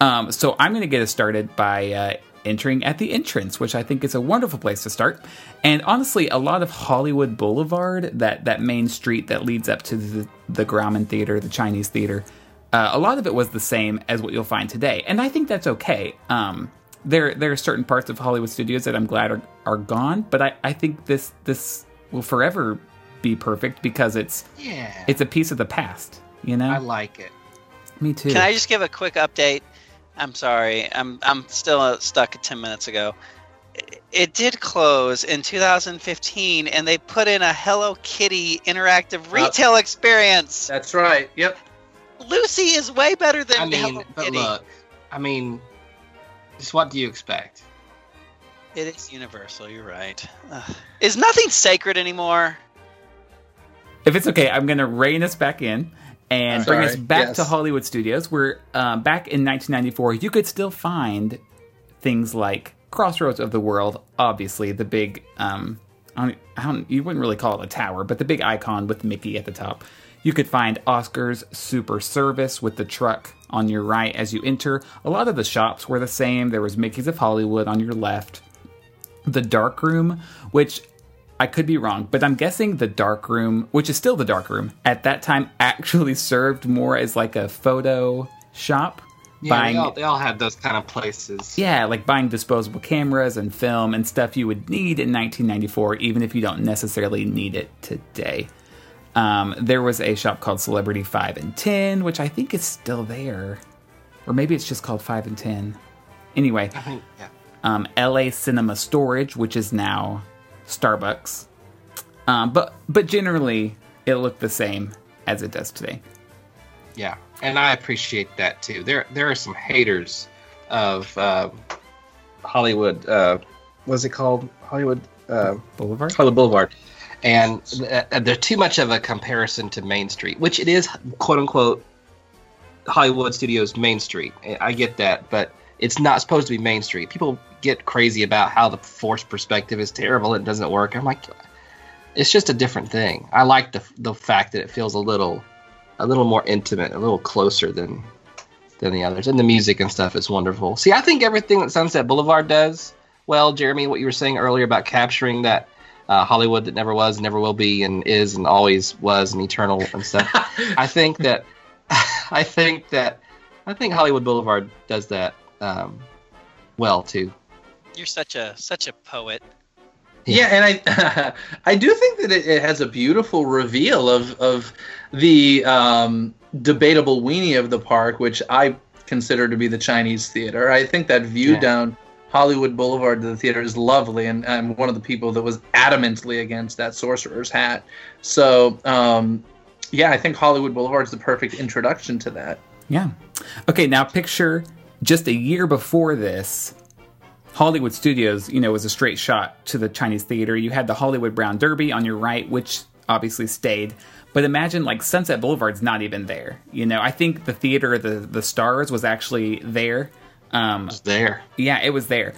Um, so I'm going to get us started by uh, entering at the entrance, which I think is a wonderful place to start. And honestly, a lot of Hollywood Boulevard, that that main street that leads up to the, the Grauman Theater, the Chinese Theater, uh, a lot of it was the same as what you'll find today, and I think that's okay. Um, there there are certain parts of Hollywood studios that I'm glad are, are gone, but I, I think this this will forever be perfect because it's Yeah. it's a piece of the past. You know, I like it. me too. Can I just give a quick update? I'm sorry. I'm I'm still uh, stuck at 10 minutes ago. It- It did close in 2015 and they put in a Hello Kitty interactive retail experience. That's right. Yep. Lucy is way better than I mean, Hello but Kitty. look, I mean, just what do you expect? It is universal, you're right. Ugh. Is nothing sacred anymore? If it's okay, I'm going to rein us back in and bring us back Yes. to Hollywood Studios, where um, back in 1994, you could still find things like Crossroads of the World, obviously, the big, um, I don't, I don't, you wouldn't really call it a tower, but the big icon with Mickey at the top. You could find Oscar's Super Service with the truck on your right as you enter. A lot of the shops were the same. There was Mickey's of Hollywood on your left the dark room, which I could be wrong, but I'm guessing the dark room, which is still the dark room, at that time actually served more as like a photo shop. Yeah, buying, they all, they all had those kind of places. yeah, like buying disposable cameras and film and stuff you would need in 1994, even if you don't necessarily need it today. Um, there was a shop called Celebrity 5 and 10, which I think is still there. Or maybe it's just called 5 and 10. Anyway, think, yeah. um, LA Cinema Storage, which is now Starbucks. Um, but but generally, it looked the same as it does today. Yeah, and I appreciate that too. There, there are some haters of uh, Hollywood. Uh, what's it called? Hollywood. Uh, Boulevard. Hollywood Boulevard, and uh, they're too much of a comparison to Main Street, which it is, quote unquote, Hollywood Studios Main Street. I get that, but it's not supposed to be Main Street. People get crazy about how the forced perspective is terrible; it doesn't work. I'm like, it's just a different thing. I like the the fact that it feels a little, a little more intimate, a little closer than than the others, and the music and stuff is wonderful. See, I think everything that Sunset Boulevard does well, Jeremy, what you were saying earlier about capturing that uh, Hollywood that never was, never will be, and is, and always was, and eternal and stuff. I think that, I think that, I think Hollywood Boulevard does that um, well too. You're such a such a poet. Yeah, and I I do think that it, it has a beautiful reveal of of the um, debatable weenie of the park, which I consider to be the Chinese theater. I think that view Yeah. down Hollywood Boulevard to the theater is lovely, and I'm one of the people that was adamantly against that sorcerer's hat. So, um, yeah, I think Hollywood Boulevard is the perfect introduction to that. Yeah. Okay, now picture just a year before this, Hollywood Studios, you know, was a straight shot to the Chinese theater. You had the Hollywood Brown Derby on your right, which obviously stayed. But imagine like Sunset Boulevard's not even there. You know, I think the theater, the the Stars, was actually there. Um, It's there. yeah, it was there.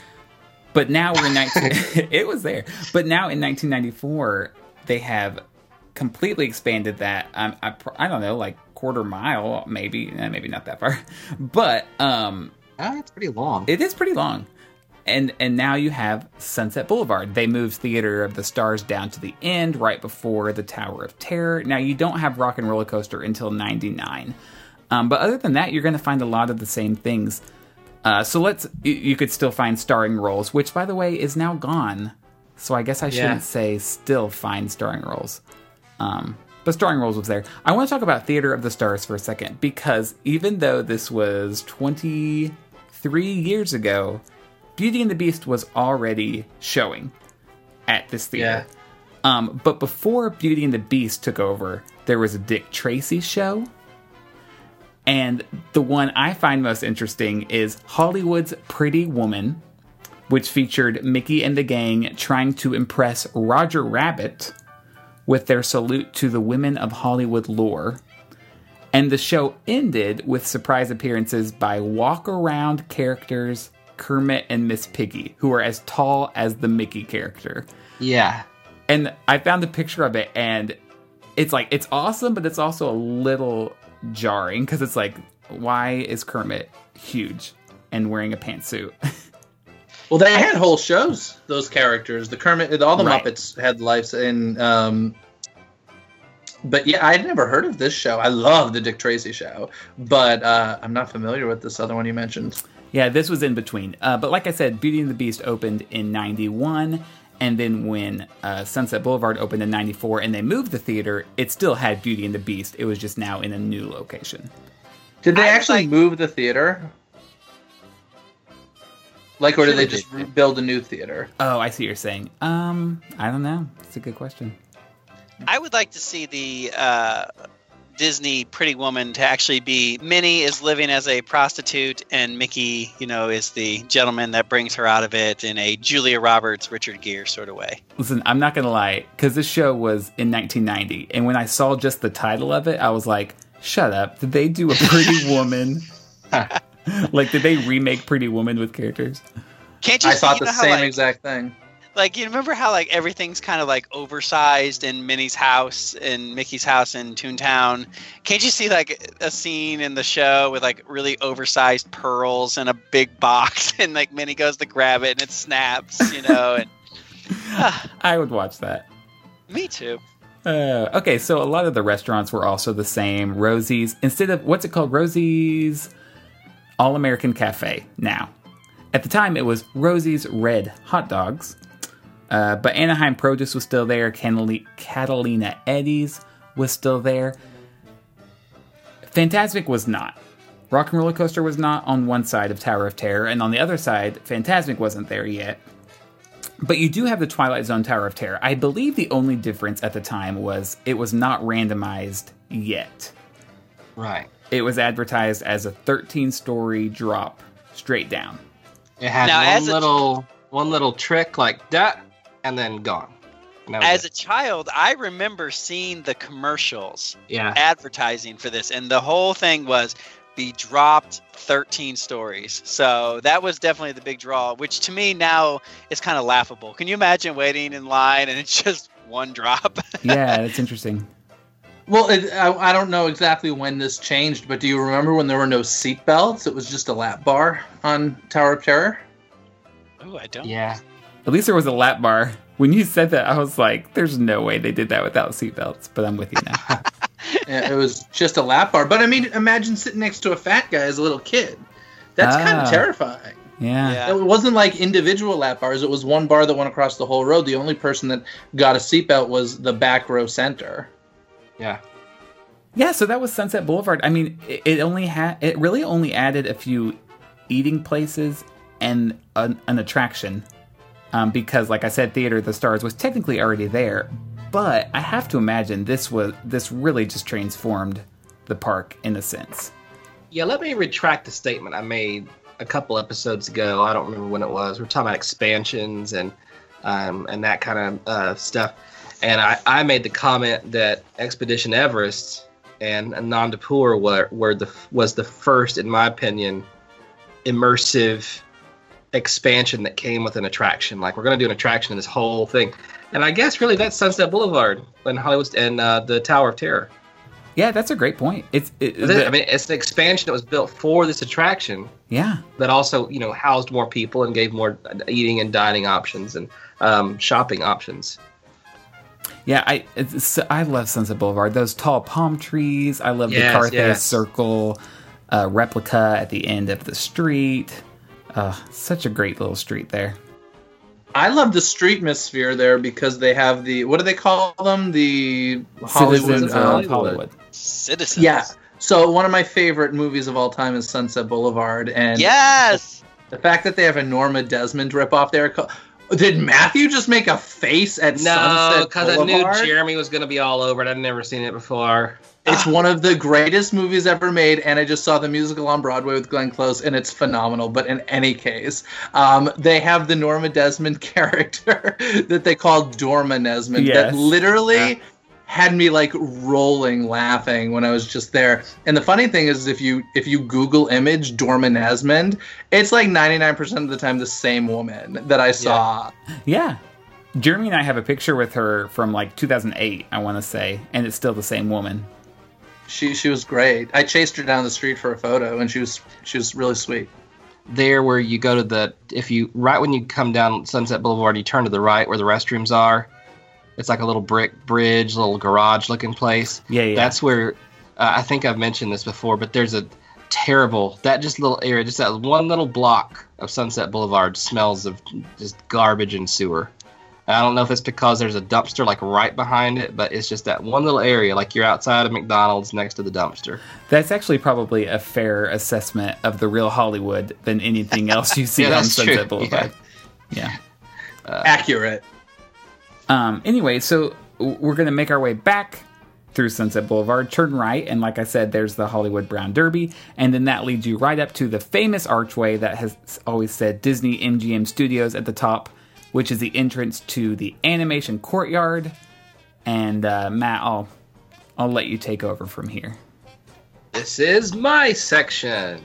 But now we're in 19 it was there. But now in 1994 they have completely expanded that um, I, I don't know like quarter mile maybe eh, maybe not that far. But um Ah, it's pretty long. it is pretty long. And and now you have Sunset Boulevard. They moved Theater of the Stars down to the end right before the Tower of Terror. Now you don't have Rock and Roller Coaster until 99. Um, but other than that, you're going to find a lot of the same things. Uh, so let's you, you could still find starring roles, which by the way is now gone. So I guess I shouldn't Yeah. say still find starring roles. Um, but starring roles was there. I want to talk about Theater of the Stars for a second because even though this was 23 years ago, Beauty and the Beast was already showing at this theater. Um, but before Beauty and the Beast took over, there was a Dick Tracy show. And the one I find most interesting is Hollywood's Pretty Woman, which featured Mickey and the gang trying to impress Roger Rabbit with their salute to the women of Hollywood lore. And the show ended with surprise appearances by walk around characters Kermit and Miss Piggy, who are as tall as the Mickey character. Yeah. And I found a picture of it, and it's like, it's awesome, but it's also a little jarring because it's like, why is Kermit huge and wearing a pantsuit? Well, they had whole shows. Those characters, the Kermit, all the Right. Muppets had lives, and um, but yeah, I'd never heard of this show. I love the Dick Tracy show, but uh, I'm not familiar with this other one you mentioned. Yeah, this was in between. Uh, but like I said, Beauty and the Beast opened in 91. And then when uh, Sunset Boulevard opened in 94 and they moved the theater, it still had Beauty and the Beast. It was just now in a new location. Did they I actually like- move the theater? Like, or did they just they build a new theater? Oh, I see what you're saying. Um, I don't know. It's a good question. I would like to see the uh, Disney Pretty Woman to actually be Minnie is living as a prostitute, and Mickey, you know, is the gentleman that brings her out of it in a Julia Roberts, Richard Gere sort of way. Listen, I'm not going to lie, because this show was in 1990. And when I saw just the title of it, I was like, shut up. Did they do a Pretty Woman? like, did they remake Pretty Woman with characters? Can't you I see thought you the know how, same like, exact thing. Like you remember how like everything's kind of like oversized in Minnie's house and Mickey's house in Toontown? Can't you see like a scene in the show with like really oversized pearls in a big box and like Minnie goes to grab it and it snaps, you know? And I would watch that. me too. Uh, okay, so a lot of the restaurants were also the same. Rosie's instead of what's it called? Rosie's All American Cafe. Now, at the time, it was Rosie's Red Hot Dogs. Uh, but Anaheim Produce was still there. Catalina, Catalina Eddie's was still there. Fantasmic was not. Rock and Roller Coaster was not on one side of Tower of Terror, and on the other side, Fantasmic wasn't there yet. But you do have the Twilight Zone Tower of Terror. I believe the only difference at the time was it was not randomized yet. Right. It was advertised as a 13 story drop straight down. It had Now, one as a- little one little trick like that, and then gone. And As it. a child, I remember seeing the commercials yeah, advertising for this, and the whole thing was be dropped 13 stories. So that was definitely the big draw, which to me now is kind of laughable. Can you imagine waiting in line and it's just one drop? Yeah, that's interesting. Well, it, I, I don't know exactly when this changed, but do you remember when there were no seat belts? It was just a lap bar on Tower of Terror. oh, I don't. yeah. At least there was a lap bar. When you said that, I was like, "There's no way they did that without seatbelts." But I'm with you now. Yeah, it was just a lap bar. But I mean, imagine sitting next to a fat guy as a little kid. That's kind Ah. of terrifying. Yeah. Yeah. It wasn't like individual lap bars. It was one bar that went across the whole road. The only person that got a seatbelt was the back row center. Yeah. Yeah, so that was Sunset Boulevard. I mean, it, it only had it really only added a few eating places and an, an attraction, um, because like I said, Theater of the Stars was technically already there. But I have to imagine this was this really just transformed the park in a sense. Yeah, let me retract the statement I made a couple episodes ago. I don't remember when it was. We're talking about expansions and um, and that kind of uh, stuff. And I, I made the comment that Expedition Everest and Anandapur were, were the was the first, in my opinion, immersive expansion that came with an attraction. Like we're going to do an attraction in this whole thing. And I guess really that's Sunset Boulevard and Hollywood and uh, the Tower of Terror. Yeah, that's a great point. It's it, I mean, it's an expansion that was built for this attraction yeah, that also you know housed more people and gave more eating and dining options and um, shopping options. Yeah, I it's, I love Sunset Boulevard. Those tall palm trees. I love Yes, the Carthay yes. Circle uh, replica at the end of the street. Uh, such a great little street there. I love the street atmosphere there because they have the what do they call them? The Hollywood. Citizens uh, Hollywood. Hollywood. Citizens. yeah. So one of my favorite movies of all time is Sunset Boulevard, and Yes. the fact that they have a Norma Desmond ripoff there. Did Matthew just make a face at No, Sunset because I knew Jeremy was going to be all over it. I'd never seen it before. It's one of the greatest movies ever made, and I just saw the musical on Broadway with Glenn Close, and it's phenomenal. But in any case, um, they have the Norma Desmond character that they call Dorma Desmond Yes. that literally Yeah. had me like rolling laughing when I was just there. And the funny thing is, if you if you Google image Dorma Desmond, it's like ninety nine percent of the time the same woman that I saw. Yeah. Jeremy and I have a picture with her from like 2008, I want to say, and it's still the same woman. She she was great. I chased her down the street for a photo, and she was she was really sweet. There, where you go to the if you right when you come down Sunset Boulevard, you turn to the right where the restrooms are. It's like a little brick bridge, little garage looking place. Yeah, yeah. That's where uh, I think I've mentioned this before, but there's a terrible that just little area, just that one little block of Sunset Boulevard smells of just garbage and sewer. I don't know if it's because there's a dumpster like right behind it, but it's just that one little area, like you're outside of McDonald's next to the dumpster. That's actually probably a fair assessment of the real Hollywood than anything else you see Yeah, on Sunset true. Boulevard. Yeah. Accurate. Um, anyway, so we're going to make our way back through Sunset Boulevard, turn right, and like I said, there's the Hollywood Brown Derby, and then that leads you right up to the famous archway that has always said Disney MGM Studios at the top, which is the entrance to the animation courtyard. And uh, Matt, I'll I'll let you take over from here. This is my section.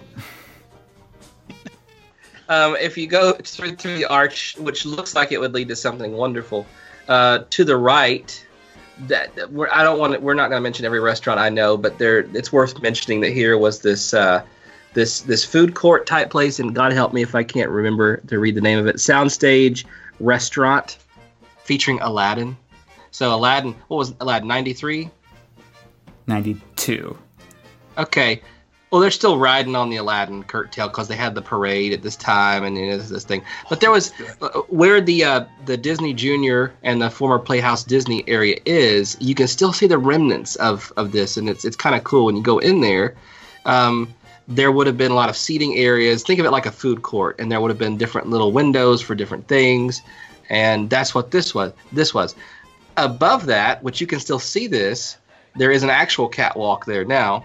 um, if you go through, through the arch, which looks like it would lead to something wonderful, uh, to the right, that, that we're, I don't want to. We're not going to mention every restaurant I know, but there, it's worth mentioning that here was this uh, this this food court type place, and God help me if I can't remember to read the name of it. Soundstage restaurant featuring Aladdin. So Aladdin, what was Aladdin? Ninety three. 92. Okay. Well, they're still riding on the Aladdin curtail because they had the parade at this time and you know, this, this thing. But there was uh, where the uh, the Disney Junior and the former Playhouse Disney area is. You can still see the remnants of of this, and it's it's kind of cool when you go in there. Um, there would have been a lot of seating areas. Think of it like a food court, and there would have been different little windows for different things, and that's what this was. This was above that, which you can still see this. There is an actual catwalk there now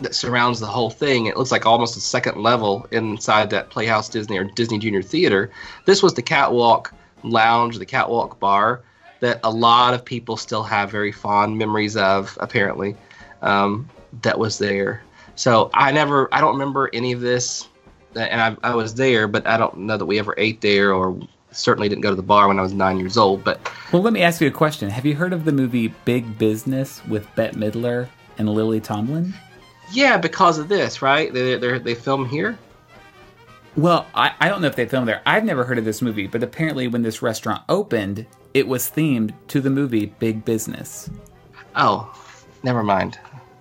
that surrounds the whole thing. It looks like almost a second level inside that Playhouse Disney or Disney Junior Theater. This was the catwalk lounge, the catwalk bar that a lot of people still have very fond memories of. Apparently, um, that was there. So I never, I don't remember any of this, uh, and I, I was there, but I don't know that we ever ate there or certainly didn't go to the bar when I was nine years old. But Well, let me ask you a question. Have you heard of the movie Big Business with Bette Midler and Lily Tomlin? yeah, because of this, right? They they they film here. Well, I, I don't know if they filmed there. I've never heard of this movie, but apparently when this restaurant opened, it was themed to the movie Big Business. Oh, never mind.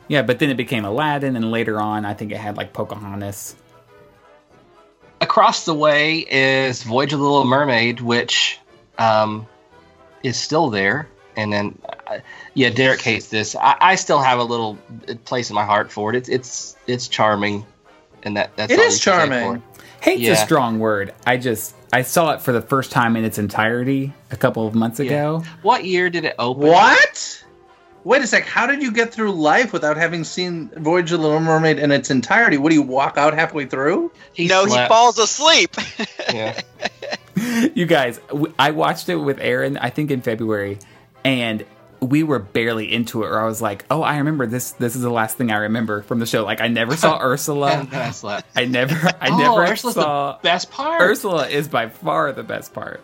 Yeah, but then it became Aladdin, and later on, I think it had like Pocahontas. Across the way is Voyage of the Little Mermaid, which um, is still there. And then, uh, yeah, Derek hates this. I, I still have a little place in my heart for it. It's it's it's charming, and that that's It all is you can charming. for it. Hate's a strong word. I just I saw it for the first time in its entirety a couple of months ago. What year did it open? What? Wait a sec. How did you get through life without having seen Voyage of the Little Mermaid in its entirety? What do you walk out halfway through? He no, he falls asleep. Yeah. You guys, I watched it with Aaron, I think in February, and we were barely into it. Or I was like, "Oh, I remember this. This is the last thing I remember from the show." Like, I never saw Ursula. and then I slept. I never, I oh, never Ursula's saw the best part. Ursula. Is by far the best part.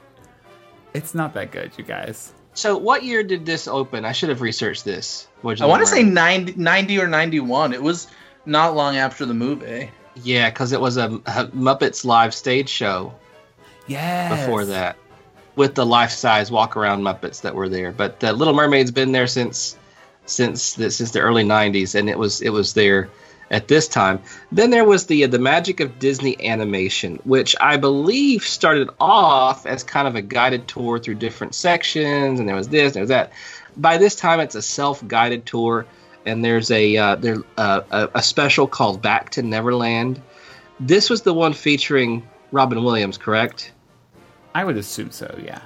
It's not that good, you guys. So, what year did this open? I should have researched this. I want to say Mermaid. 90, 90 or 91. It was not long after the movie. Yeah, because it was a, a Muppets live stage show Yeah. before that, with the life-size walk-around Muppets that were there. But the Little Mermaid's been there since since the, since the early '90s, and it was it was there at this time. Then there was the the Magic of Disney animation, which I believe started off as kind of a guided tour through different sections, and there was this, there was that. By this time, it's a self-guided tour, and there's a uh, there uh, a, a special called Back to Neverland. This was the one featuring Robin Williams, correct? I would assume so. Yeah.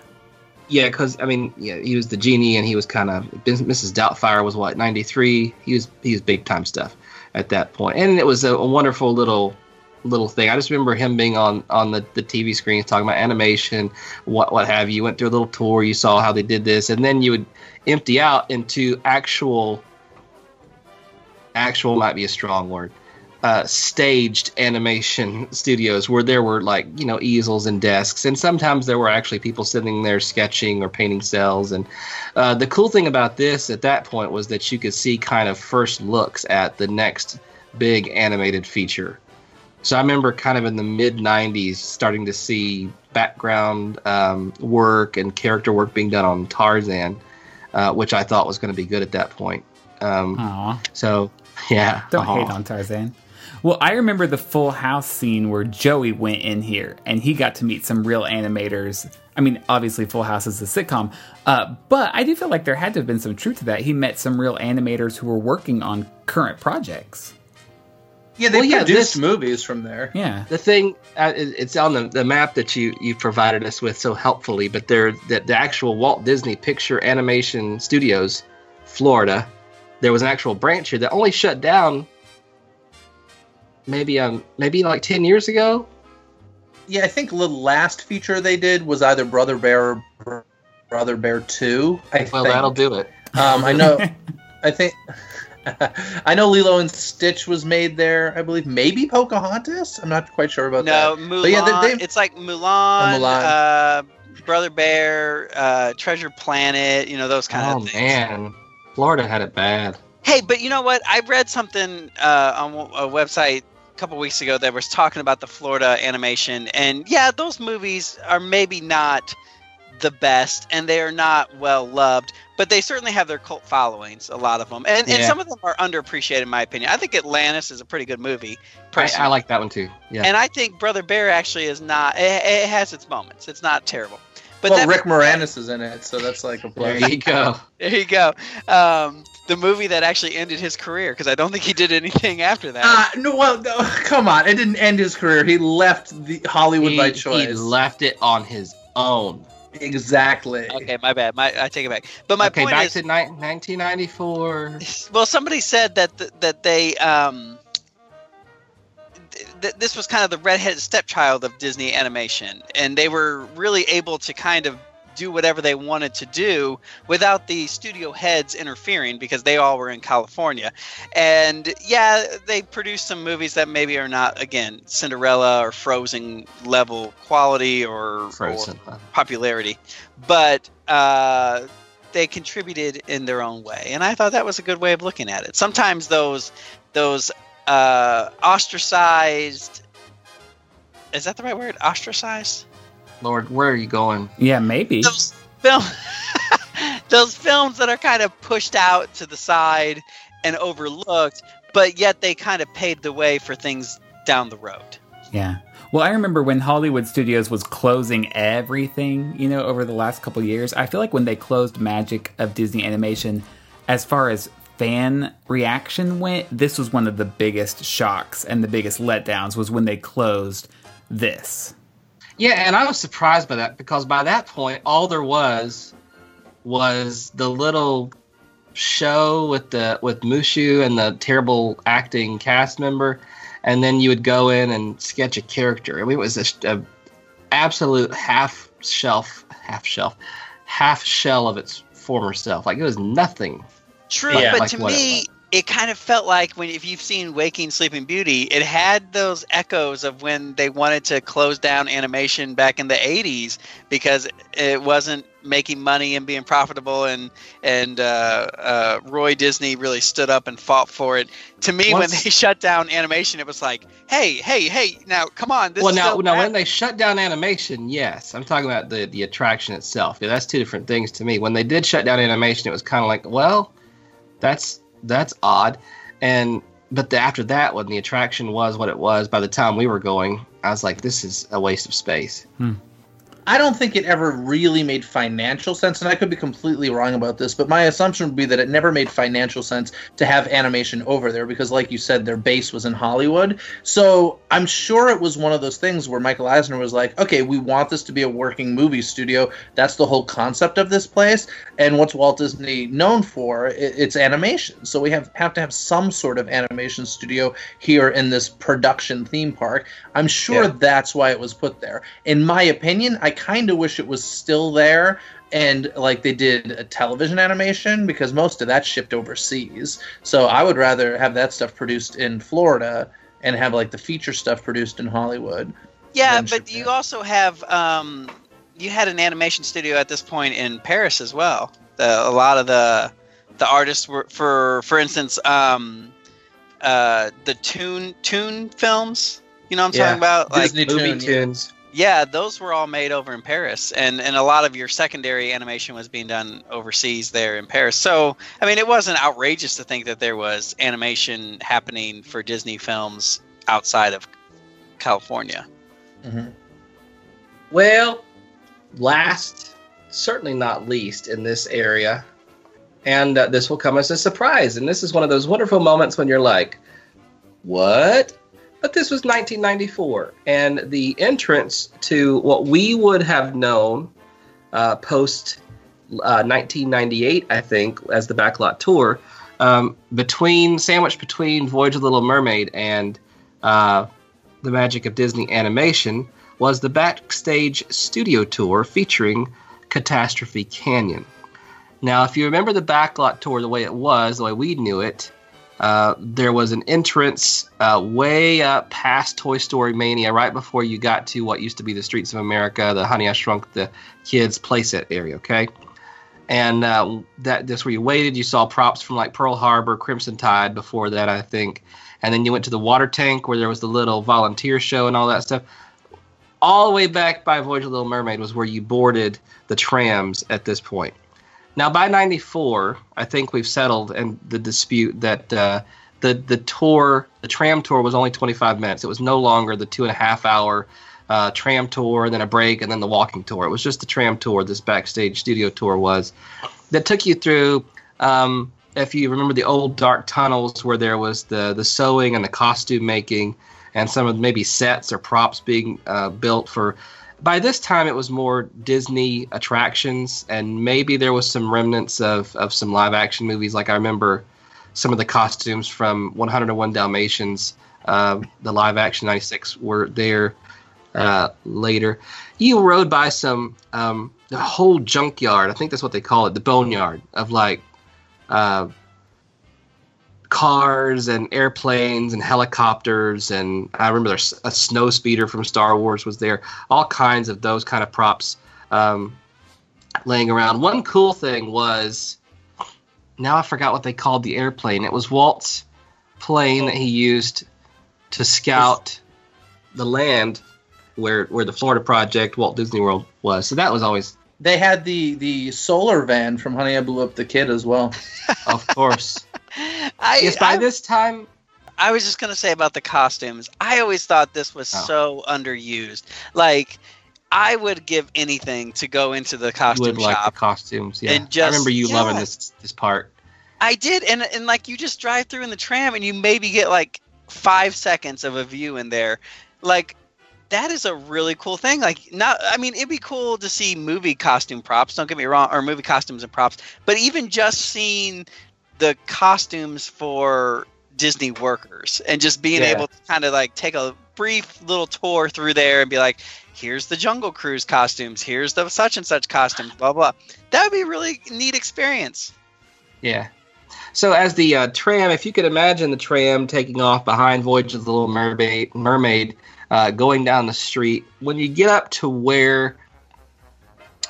Yeah, because I mean, yeah, he was the genie, and he was kind of Mrs. Doubtfire was what ninety three. He was he was big time stuff at that point, and it was a, a wonderful little little thing. I just remember him being on on the, the TV screens talking about animation, what what have you. Went through a little tour, you saw how they did this, and then you would empty out into actual actual might be a strong word. Uh, staged animation studios where there were like you know easels and desks. And sometimes there were actually people sitting there sketching or painting cells. And uh, the cool thing about this at that point was that you could see kind of first looks at the next big animated feature. So i remember kind of in the mid 90s starting to see background um, work and character work being done on tarzan uh, which i thought was going to be good at that point. Um, so yeah. Don't aw. hate on Tarzan. Well, I remember the Full House scene where Joey went in here and he got to meet some real animators. I mean, obviously, Full House is a sitcom, uh, but I do feel like there had to have been some truth to that. He met some real animators who were working on current projects. Yeah, they Well, yeah, produced this- movies from there. Yeah. the thing uh, it's on the, the map that you you provided us with so helpfully but there the, the actual walt disney picture animation studios florida there was an actual branch here that only shut down maybe um maybe like 10 years ago Yeah, I think the last feature they did was either Brother Bear or Brother Bear 2. I well think. that'll do it Um, I know. I think. I know Lilo and Stitch was made there. I believe maybe Pocahontas. I'm not quite sure about no, that. No, Mulan. But yeah, they- they- it's like Mulan, Oh, Mulan. Uh, Brother Bear, uh, Treasure Planet. You know those kind oh of things. man florida had it bad Hey, but you know what? I read something uh, on a website a couple weeks ago that was talking about the Florida animation, and yeah, those movies are maybe not the best, and they are not well loved, but they certainly have their cult followings. A lot of them, and, and some of them are underappreciated, in my opinion. I think Atlantis is a pretty good movie. I, personally. I like that one too yeah And I think Brother Bear actually is not. It, it has its moments. It's not terrible. But well, Rick Moranis is in it, so that's like a there you go there you go. Um, the movie that actually ended his career because I don't think he did anything after that. Uh, no, well, no, come on. It didn't end his career. He left the Hollywood he, by choice. he left it on his own exactly. okay, my bad. My I take it back. But my okay point back is, to ni- 1994 well, somebody said that th- that they um th- this was kind of the redheaded stepchild of Disney animation, and they were really able to kind of do whatever they wanted to do without the studio heads interfering because they all were in California. And yeah, they produced some movies that maybe are not again Cinderella or Frozen level quality or, Frozen. or popularity, but uh, they contributed in their own way, and I thought that was a good way of looking at it. Sometimes those those uh, ostracized is that the right word? Ostracized? Lord, where are you going? Yeah, maybe. Those film those films that are kind of pushed out to the side and overlooked, but yet they kind of paved the way for things down the road. Yeah. Well, I remember when Hollywood Studios was closing everything, you know, over the last couple years. I feel like when they closed Magic of Disney Animation, as far as fan reaction went, this was one of the biggest shocks and the biggest letdowns was when they closed this. Yeah, and I was surprised by that because by that point, all there was was the little show with the with Mushu and the terrible acting cast member, and then you would go in and sketch a character. I mean, it was a, a absolute half shelf, half shelf, half shell of its former self. Like it was nothing. True, Yeah. but Like to me. It kind of felt like when if you've seen Waking Sleeping Beauty, it had those echoes of when they wanted to close down animation back in the '80s because it wasn't making money and being profitable, and and uh, uh, Roy Disney really stood up and fought for it. To me, when they shut down animation, it was like, hey, hey, hey, now come on, this well, now, now when they shut down animation, yes, I'm talking about the the attraction itself. Yeah, that's two different things to me. When they did shut down animation, it was kind of like, well, that's that's odd. And but the, after that, when the attraction was what it was, by the time we were going, I was like, this is a waste of space. Hmm. I don't think it ever really made financial sense, and I could be completely wrong about this, but my assumption would be that it never made financial sense to have animation over there because, like you said, their base was in Hollywood. So I'm sure it was one of those things where Michael Eisner was like, okay, we want this to be a working movie studio. That's the whole concept of this place. And what's Walt Disney known for? It's animation. So we have, have to have some sort of animation studio here in this production theme park. I'm sure Yeah. that's why it was put there. In my opinion, I kind of wish it was still there and like they did a television animation because most of that shipped overseas. So I would rather have that stuff produced in Florida and have like the feature stuff produced in Hollywood. Yeah, but Japan. you also have um, you had an animation studio at this point in Paris as well. The, a lot of the the artists were for for instance um, uh, the Toon Toon films. You know what I'm Yeah, talking about? Like Disney Movie Toon, yeah. tunes. Yeah, those were all made over in Paris, and and a lot of your secondary animation was being done overseas there in Paris. So I mean, it wasn't outrageous to think that there was animation happening for Disney films outside of California. Mhm. Well, last, certainly not least in this area, and uh, this will come as a surprise. And this is one of those wonderful moments when you're like, what? But this was 1994, and the entrance to what we would have known uh, post uh, 1998, I think, as the backlot tour, um, between sandwiched between Voyage of the Little Mermaid and uh, the Magic of Disney Animation was the backstage studio tour featuring Catastrophe Canyon. Now, if you remember the backlot tour the way it was, the way we knew it, uh, there was an entrance uh, way up past Toy Story Mania, right before you got to what used to be the Streets of America, the Honey I Shrunk the Kids playset area. Okay, and uh, that that's where you waited. You saw props from like Pearl Harbor, Crimson Tide before that, I think, and then you went to the water tank where there was the little volunteer show and all that stuff. All the way back by Voyage of the Little Mermaid was where you boarded the trams at this point. Now, by '94, I think we've settled and the dispute that uh, the the tour, the tram tour, was only 25 minutes. It was no longer the two and a half hour uh, tram tour, then a break, and then the walking tour. It was just the tram tour. This backstage studio tour was that took you through. Um, if you remember the old dark tunnels where there was the the sewing and the costume making, and some of maybe sets or props being uh, built for by this time it was more Disney attractions, and maybe there was some remnants of, of some live action movies. Like I remember some of the costumes from 101 Dalmatians Uh, the live action '96 were there uh, later. You rode by some um, the whole junkyard. I think that's what they call it, the boneyard of like uh, cars and airplanes and helicopters. And I remember there's a snow speeder from Star Wars was there. All kinds of those kind of props um, laying around. One cool thing was now I forgot what they called the airplane. It was Walt's plane that he used to scout the land where where the Florida Project, Walt Disney World was. So that was always, They had the the solar van from Honey I Blew Up the Kid as well. of course. I, yes, by I, this time, I was just gonna say about the costumes. I always thought this was Oh. so underused. Like, I would give anything to go into the you costume would like the shop. costumes. Yeah, and just- I remember you loving this this part. I did, and and like you just drive through in the tram, and you maybe get like five seconds of a view in there. Like, that is a really cool thing. Like, not, I mean, it'd be cool to see movie costume props. Don't get me wrong, or movie costumes and props. But even just seeing the costumes for Disney workers and just being Yeah. able to kind of like take a brief little tour through there and be like, here's the Jungle Cruise costumes, here's the such and such costumes, blah blah. That would be a really neat experience. Yeah. So as the uh, tram, if you could imagine the tram taking off behind Voyage of the Little Mermaid, mermaid uh, going down the street, when you get up to where,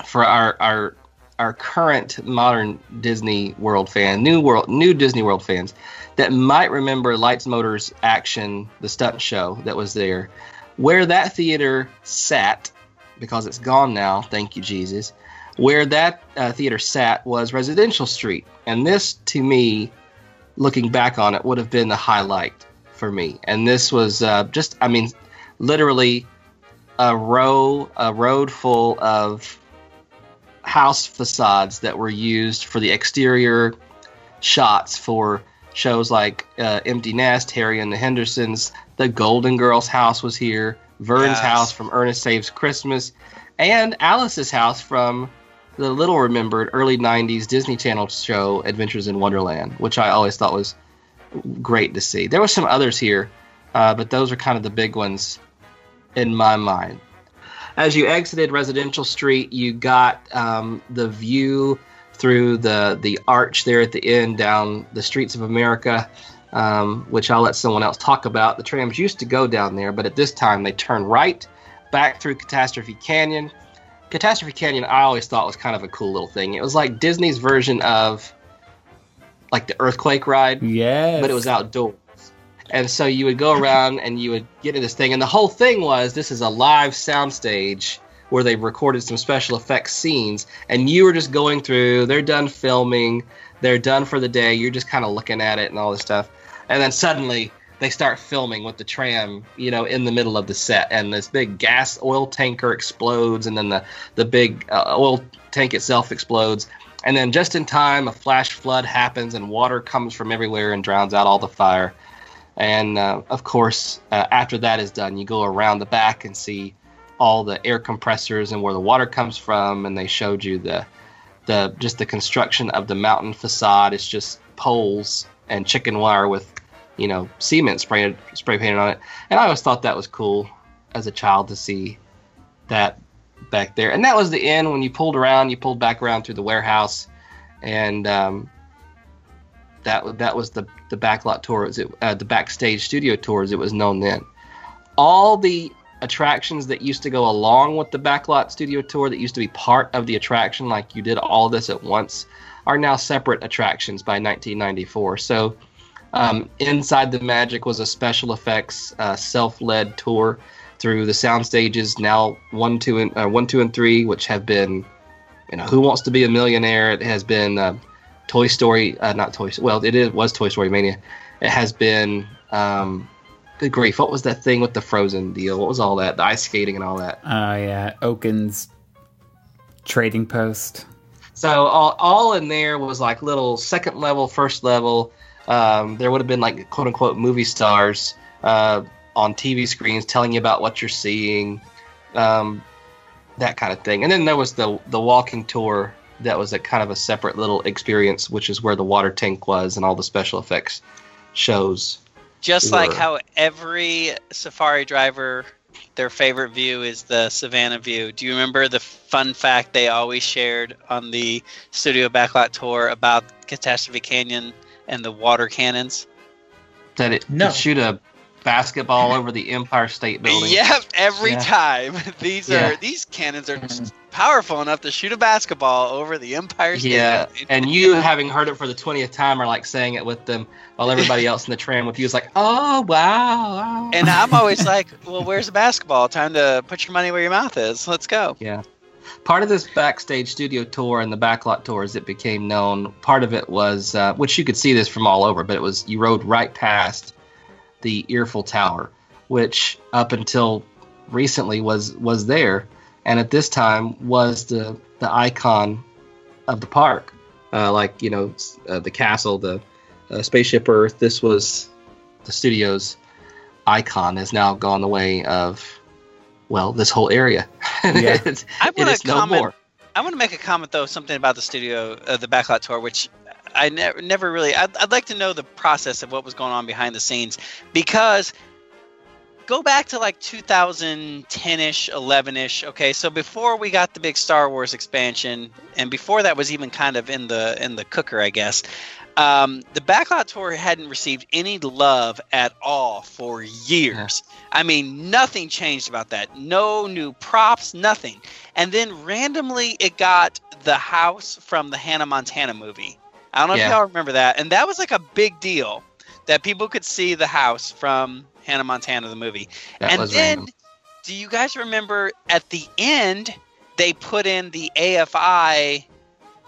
for our our our current modern Disney World fan, new world, new Disney World fans that might remember Lights Motors Action, the stunt show that was there, where that theater sat, because it's gone now. Thank you, Jesus. Where that uh, theater sat was Residential Street, and this, to me, looking back on it, would have been the highlight for me. And this was uh, just, I mean, literally a row, a road full of house facades that were used for the exterior shots for shows like uh, Empty Nest, Harry and the Hendersons, the Golden Girls house was here, Vern's Yes. house from Ernest Saves Christmas, and Alice's house from the little remembered early 90s Disney Channel show Adventures in Wonderland, which I always thought was great to see. There were some others here, uh, but those are kind of the big ones in my mind. As you exited Residential Street, you got um, the view through the the arch there at the end down the streets of America, um, which I'll let someone else talk about. The trams used to go down there, but at this time they turn right back through Catastrophe Canyon. Catastrophe Canyon, I always thought was kind of a cool little thing. It was like Disney's version of like the earthquake ride yeah, but it was outdoors. And so you would go around and you would get to this thing, and the whole thing was this is a live soundstage where they recorded some special effects scenes, and you were just going through. They're done filming, they're done for the day. You're just kind of looking at it and all this stuff, and then suddenly they start filming with the tram, you know, in the middle of the set, and this big gas oil tanker explodes, and then the the big uh, oil tank itself explodes, and then just in time, a flash flood happens, and water comes from everywhere and drowns out all the fire. And uh, of course, uh, after that is done, you go around the back and see all the air compressors and where the water comes from, and they showed you the the just the construction of the mountain facade. It's just poles and chicken wire with you know cement sprayed spray painted on it. And I always thought that was cool as a child to see that back there. And that was the end when you pulled around. You pulled back around through the warehouse, and um, that that was the the backlot tour. As it, uh, the backstage studio tour, as it was known then. All the attractions that used to go along with the backlot studio tour, that used to be part of the attraction, like you did all this at once, are now separate attractions by 1994. So. Um, Inside the Magic was a special effects uh, self-led tour through the sound stages. Now one, two, and uh, one, two, and three, which have been, you know, Who Wants to Be a Millionaire? It has been uh, Toy Story, uh, not Toy. Well, it is was Toy Story Mania. It has been. Um, good grief! What was that thing with the Frozen deal? What was all that? The ice skating and all that. Oh yeah, Oaken's trading post. So all, all in there was like little second level, first level. Um, there would have been like quote unquote movie stars uh, on TV screens telling you about what you're seeing, um, that kind of thing. And then there was the the walking tour that was a kind of a separate little experience, which is where the water tank was and all the special effects shows Just like how every safari driver, their favorite view is the Savannah view. Do you remember the fun fact they always shared on the studio backlot tour about Catastrophe Canyon and the water cannons? That it No. could shoot a basketball over the Empire State Building. Yep, every Yeah. time. These Yeah. are these cannons are just powerful enough to shoot a basketball over the Empire State Yeah, Building. and you having heard it for the twentieth time are like saying it with them, while everybody else in the tram with you is like, "Oh wow!" wow." And I'm always like, well, where's the basketball? Time to put your money where your mouth is. Let's go. Yeah. Part of this backstage studio tour and the backlot tour, as it became known, part of it was, uh, which you could see this from all over, but it was you rode right past the Earful Tower, which up until recently was was there, and at this time was the the icon of the park, uh, like you know uh, the castle, the uh, spaceship Earth. This was the studio's icon has now gone the way of well this whole area. Yeah. It's- I want is to no comment. more. I want to make a comment though, something about the studio, uh, the backlot tour, which I never, never really. I'd, I'd like to know the process of what was going on behind the scenes, because go back to like 2010ish, 11ish. Okay, so before we got the big Star Wars expansion, and before that was even kind of in the in the cooker, I guess. Um, the backlot tour hadn't received any love at all for years. I mean, nothing changed about that. No new props, nothing. And then randomly, it got the house from the Hannah Montana movie. I don't know Yeah. if y'all remember that. And that was like a big deal that people could see the house from Hannah Montana, the movie. That and then, random. do you guys remember at the end, they put in the AFI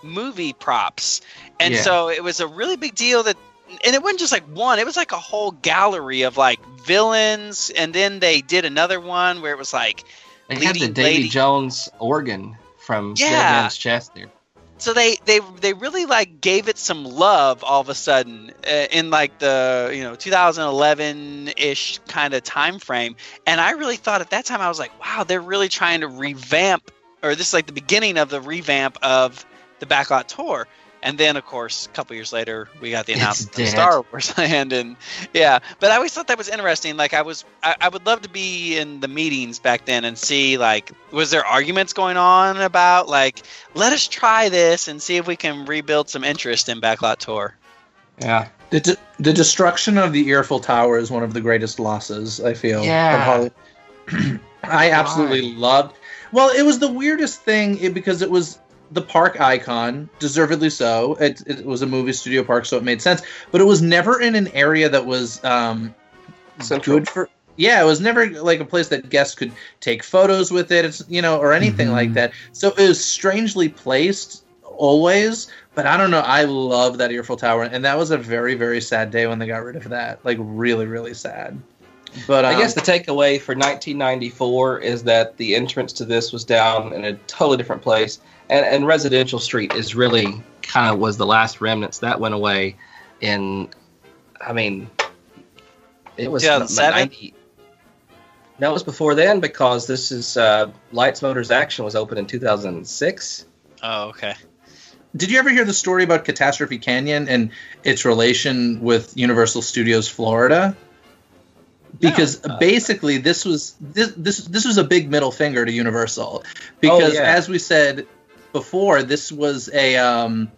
movie props? And Yeah. so it was a really big deal that. And it wasn't just like one; it was like a whole gallery of like villains, and then they did another one where it was like They had the Davy Jones organ from Yeah. Man's Chest there. So they they they really like gave it some love all of a sudden uh, in like the you know 2011 ish kind of time frame and i really thought at that time i was like wow they're really trying to revamp or this is like the beginning of the revamp of the backlot tour and then of course a couple years later we got the announcement of star wars land and yeah but i always thought that was interesting like i was I, I would love to be in the meetings back then and see like was there arguments going on about like let us try this and see if we can rebuild some interest in backlot tour Yeah. The, de- the destruction of the Earful Tower is one of the greatest losses I feel. Yeah. Holly- I absolutely loved. Well, it was the weirdest thing because it was the park icon, deservedly so. It, it was a movie studio park, so it made sense. But it was never in an area that was um, Central. good for. Yeah, it was never like a place that guests could take photos with it, it's, you know, or anything Mhm. like that. So it was strangely placed always. But I don't know. I love that Earful Tower, and that was a very, very sad day when they got rid of that. Like really, really sad. But um, I guess the takeaway for 1994 is that the entrance to this was down in a totally different place, and, and Residential Street is really kind of was the last remnants that went away. In, I mean, it was 2007? 90 No, it was before then because this is uh, Lights Motors Action was open in 2006. oh okay Did you ever hear the story about Catastrophe Canyon and its relation with Universal Studios Florida? Because No. basically, this was this, this this was a big middle finger to Universal. Because yeah. as we said before, this was a um,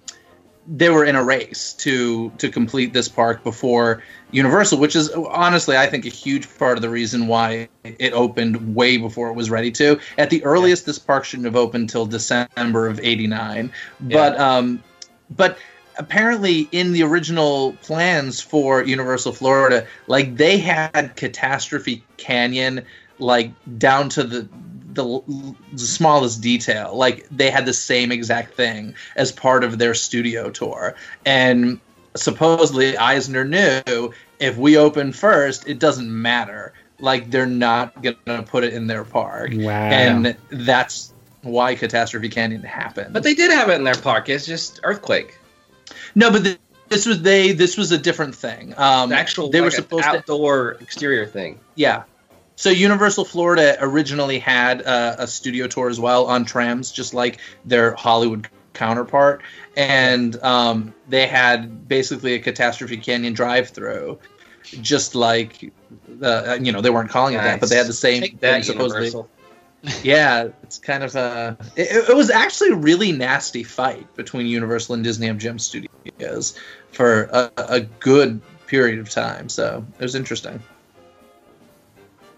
they were in a race to to complete this park before Universal, which is honestly, I think, a huge part of the reason why it opened way before it was ready to. At the earliest, this park shouldn't have opened until December of '89, but um, but apparently in the original plans for Universal Florida, like they had Catastrophe Canyon like down to the the, the smallest detail. Like they had the same exact thing as part of their studio tour, and supposedly Eisner knew if we open first, it doesn't matter. Like they're not gonna put it in their park, Wow. and that's why Catastrophe Canyon happened. But they did have it in their park. It's just earthquake. No, but th- this was they. This was a different thing. Um, The actual they were like, an supposed to. outdoor exterior thing. Yeah. So Universal Florida originally had uh, a studio tour as well on trams, just like their Hollywood counterpart, and um, they had basically a Catastrophe Canyon drive-through. just like the uh, you know they weren't calling it that, but they had the same Take that, thing supposedly. Universal. Yeah, it's kind of a. It, it was actually a really nasty fight between Universal and Disney MGM Studios for a, a good period of time. So it was interesting.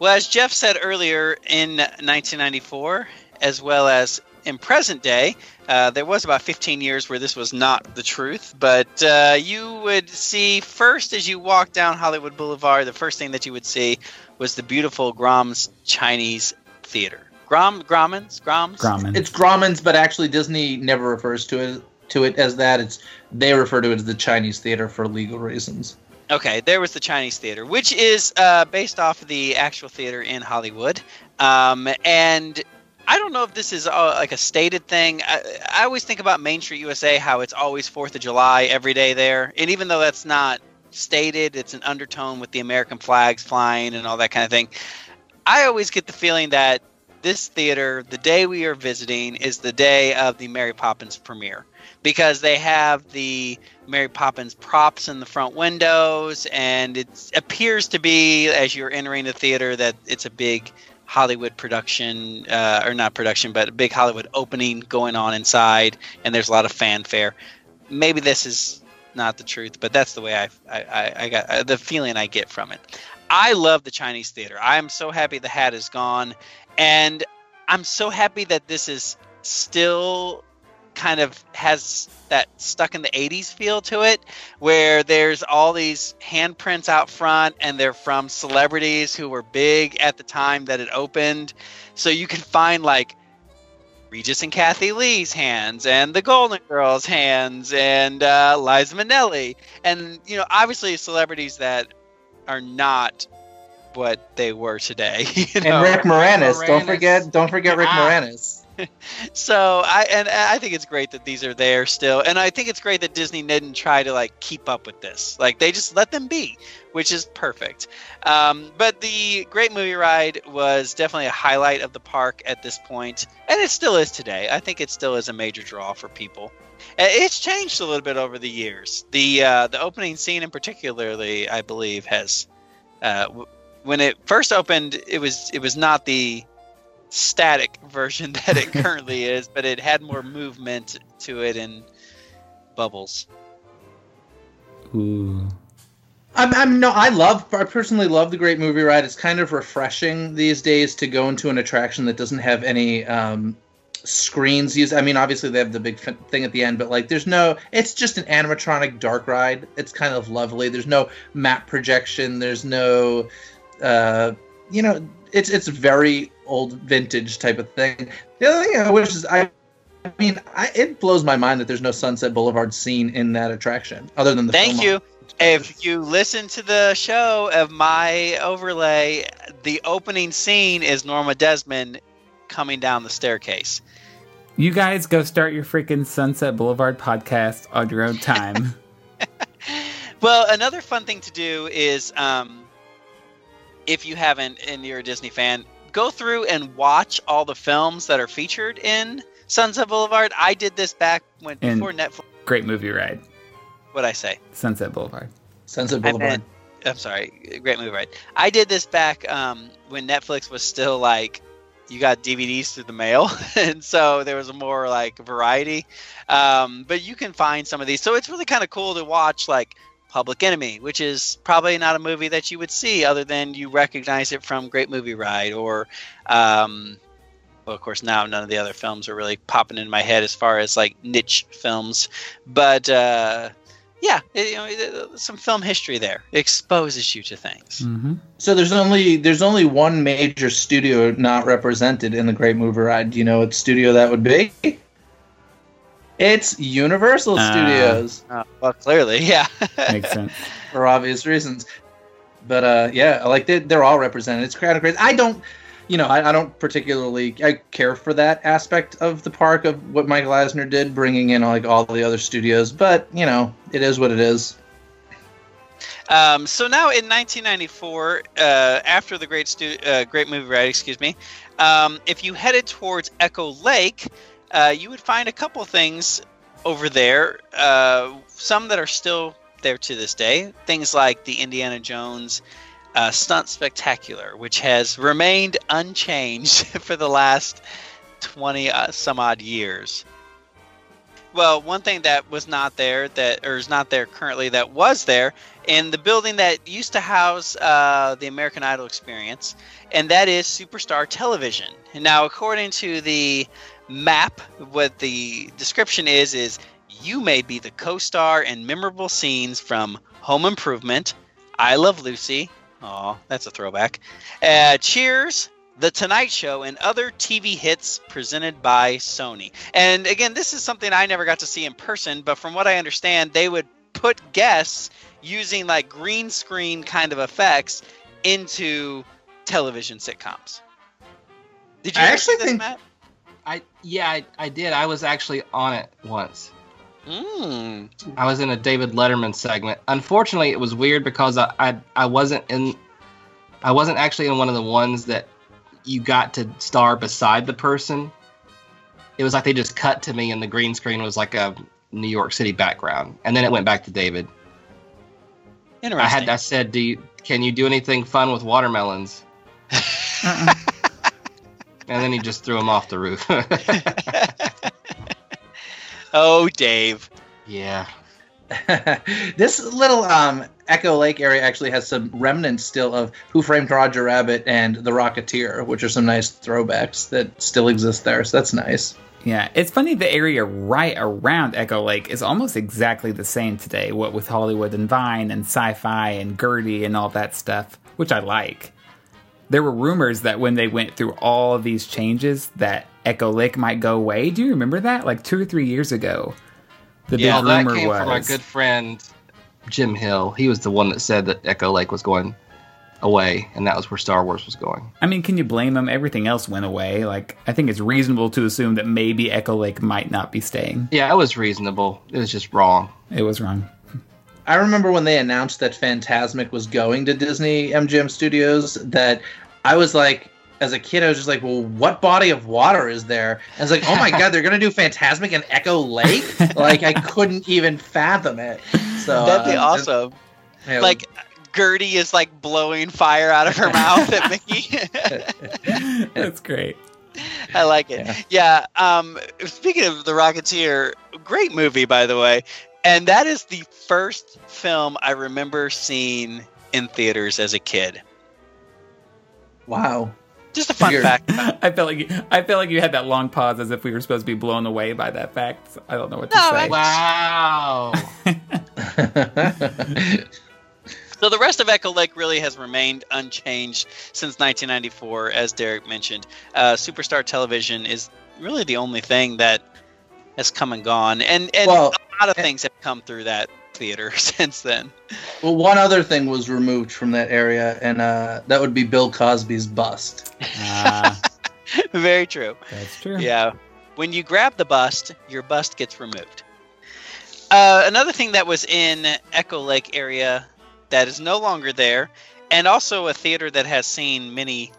Well, as Jeff said earlier, in 1994, as well as in present day, uh, there was about 15 years where this was not the truth. But uh, you would see first as you walk down Hollywood Boulevard, the first thing that you would see was the beautiful Grom's Chinese Theater. Grom, Gromans, Groms. Grauman. It's Grauman's, but actually Disney never refers to it to it as that. It's they refer to it as the Chinese theater for legal reasons. Okay, there was the Chinese theater, which is uh, based off of the actual theater in Hollywood. Um, and I don't know if this is uh, like a stated thing. I, I always think about Main Street USA, how it's always Fourth of July every day there, and even though that's not stated, it's an undertone with the American flags flying and all that kind of thing. I always get the feeling that this theater, the day we are visiting, is the day of the Mary Poppins premiere because they have the Mary Poppins props in the front windows, and it appears to be, as you're entering the theater, that it's a big Hollywood production, uh, or not production, but a big Hollywood opening going on inside, and there's a lot of fanfare. Maybe this is not the truth, but that's the way I, I, I, got uh, the feeling I get from it. I love the Chinese theater. I am so happy the hat is gone, and I'm so happy that this is still kind of has that stuck in the 80s feel to it where there's all these handprints out front and they're from celebrities who were big at the time that it opened so you can find like Regis and Kathie Lee's hands and the Golden Girls hands and uh, Liza Minnelli and you know obviously celebrities that are not what they were today you know? And Rick Moranis, don't forget, don't forget Rick Ah. Moranis. so I and I think it's great that these are there still, and I think it's great that Disney didn't try to like keep up with this. Like they just let them be, which is perfect. Um, but the Great Movie Ride was definitely a highlight of the park at this point, and it still is today. I think it still is a major draw for people. Uh, It's changed a little bit over the years. The uh, the opening scene, in particularly, I believe, has uh, w- when it first opened, it was it was not the static version that it currently is, but it had more movement to it and bubbles. Ooh. I'm, I'm no, I love, I personally love the Great Movie Ride. It's kind of refreshing these days to go into an attraction that doesn't have any um, screens used. I mean, obviously they have the big thing at the end, but like, there's no. It's just an animatronic dark ride. It's kind of lovely. There's no map projection. There's no, uh, you know, it's it's very old vintage type of thing. The other thing I wish is I. I mean, I, it blows my mind that there's no Sunset Boulevard scene in that attraction, other than the. Thank film you. art. If you listen to the show of my overlay, the opening scene is Norma Desmond coming down the staircase. You guys go start your freaking Sunset Boulevard podcast on your own time. Well, another fun thing to do is, um, if you haven't and you're a Disney fan, go through and watch all the films that are featured in Sunset Boulevard. I did this back when And- before Netflix. Great movie ride. What I say? Sunset Boulevard. Sunset I Boulevard. meant- I'm sorry, great movie, ride. I did this back um, when Netflix was still like you got DVDs through the mail, and so there was a more like variety. Um, but you can find some of these, so it's really kind of cool to watch like Public Enemy, which is probably not a movie that you would see other than you recognize it from Great Movie Ride or. Um, well, of course, now none of the other films are really popping in my head as far as like niche films, but uh, yeah, it- you know, some film history there It exposes you to things. hmm So there's only there's only one major studio not represented in the Great Movie Ride. Do you know what studio that would be? It's Universal Ah. Studios Uh, well, clearly, yeah. Makes sense. for obvious reasons. But uh, yeah, like they, they're all represented. It's kind of crazy. I don't, you know, I, I don't particularly I care for that aspect of the park of what Michael Eisner did, bringing in like all the other studios. But you know, it is what it is. Um, so now in 1994, uh, after the great stu- uh, great movie ride, excuse me, um, if you headed towards Echo Lake, uh, you would find a couple things over there. Uh, some that are still there to this day. Things like the Indiana Jones uh, Stunt Spectacular, which has remained unchanged for the last 20 uh, some odd years. Well, one thing that was not there that or is not there currently that was there in the building that used to house uh, the American Idol experience, and that is Superstar Television. And now, according to the map, what the description is is you may be the co-star in memorable scenes from Home Improvement, I Love Lucy. Oh, that's a throwback. Uh, Cheers, The Tonight Show, and other TV hits presented by Sony. And again, this is something I never got to see in person, but from what I understand, they would put guests using like green screen kind of effects into television sitcoms. Did you I actually this, think- Matt? I yeah, I, I did. I was actually on it once. Mm. I was in a David Letterman segment. Unfortunately, it was weird because I, I I wasn't in I wasn't actually in one of the ones that you got to star beside the person. It was like they just cut to me and the green screen was like a New York City background. And then it went back to David. Interesting. I had I said, "Do you can you do anything fun with watermelons?" Uh-uh. And then he just threw him off the roof. oh, Dave. yeah. this little um, Echo Lake area actually has some remnants still of Who Framed Roger Rabbit and The Rocketeer, which are some nice throwbacks that still exist there. So that's nice. Yeah, it's funny the area right around Echo Lake is almost exactly the same today, what with Hollywood and Vine and sci fi and Gertie and all that stuff, which I like. There were rumors that when they went through all of these changes that Echo Lake might go away. Do you remember that? Like two or three years ago. The Yeah, big Well, that rumor came was from our good friend Jim Hill. He was the one that said that Echo Lake was going away, and that was where Star Wars was going. I mean, can you blame them? Everything else went away. Like, I think it's reasonable to assume that maybe Echo Lake might not be staying. Yeah, it was reasonable. It was just wrong. It was wrong. I remember when they announced that Fantasmic was going to Disney MGM Studios, that I was like, as a kid, I was just like, well, what body of water is there? And it's like, oh my god, they're gonna do Fantasmic and Echo Lake? like I couldn't even fathom it. So That'd be uh, awesome. yeah, Like Gertie is like blowing fire out of her mouth at Mickey. That's great. I like it. Yeah. Um, speaking of the Rocketeer, great movie by the way, and that is the first film I remember seeing in theaters as a kid. Wow. Just a fun Weird. fact. I felt like you, I felt like you had that long pause as if we were supposed to be blown away by that fact. I don't know what to No, say. Wow. So the rest of Echo Lake really has remained unchanged since 1994, as Derek mentioned. Uh, Superstar Television is really the only thing that has come and gone, and and Well, a lot of things have come through that theater since then. well, one other thing was removed from that area, and uh, that would be Bill Cosby's bust. Ah, Very true. that's true. Yeah. When you grab the bust, your bust gets removed. Uh, another thing that was in Echo Lake area that is no longer there, and also a theater that has seen many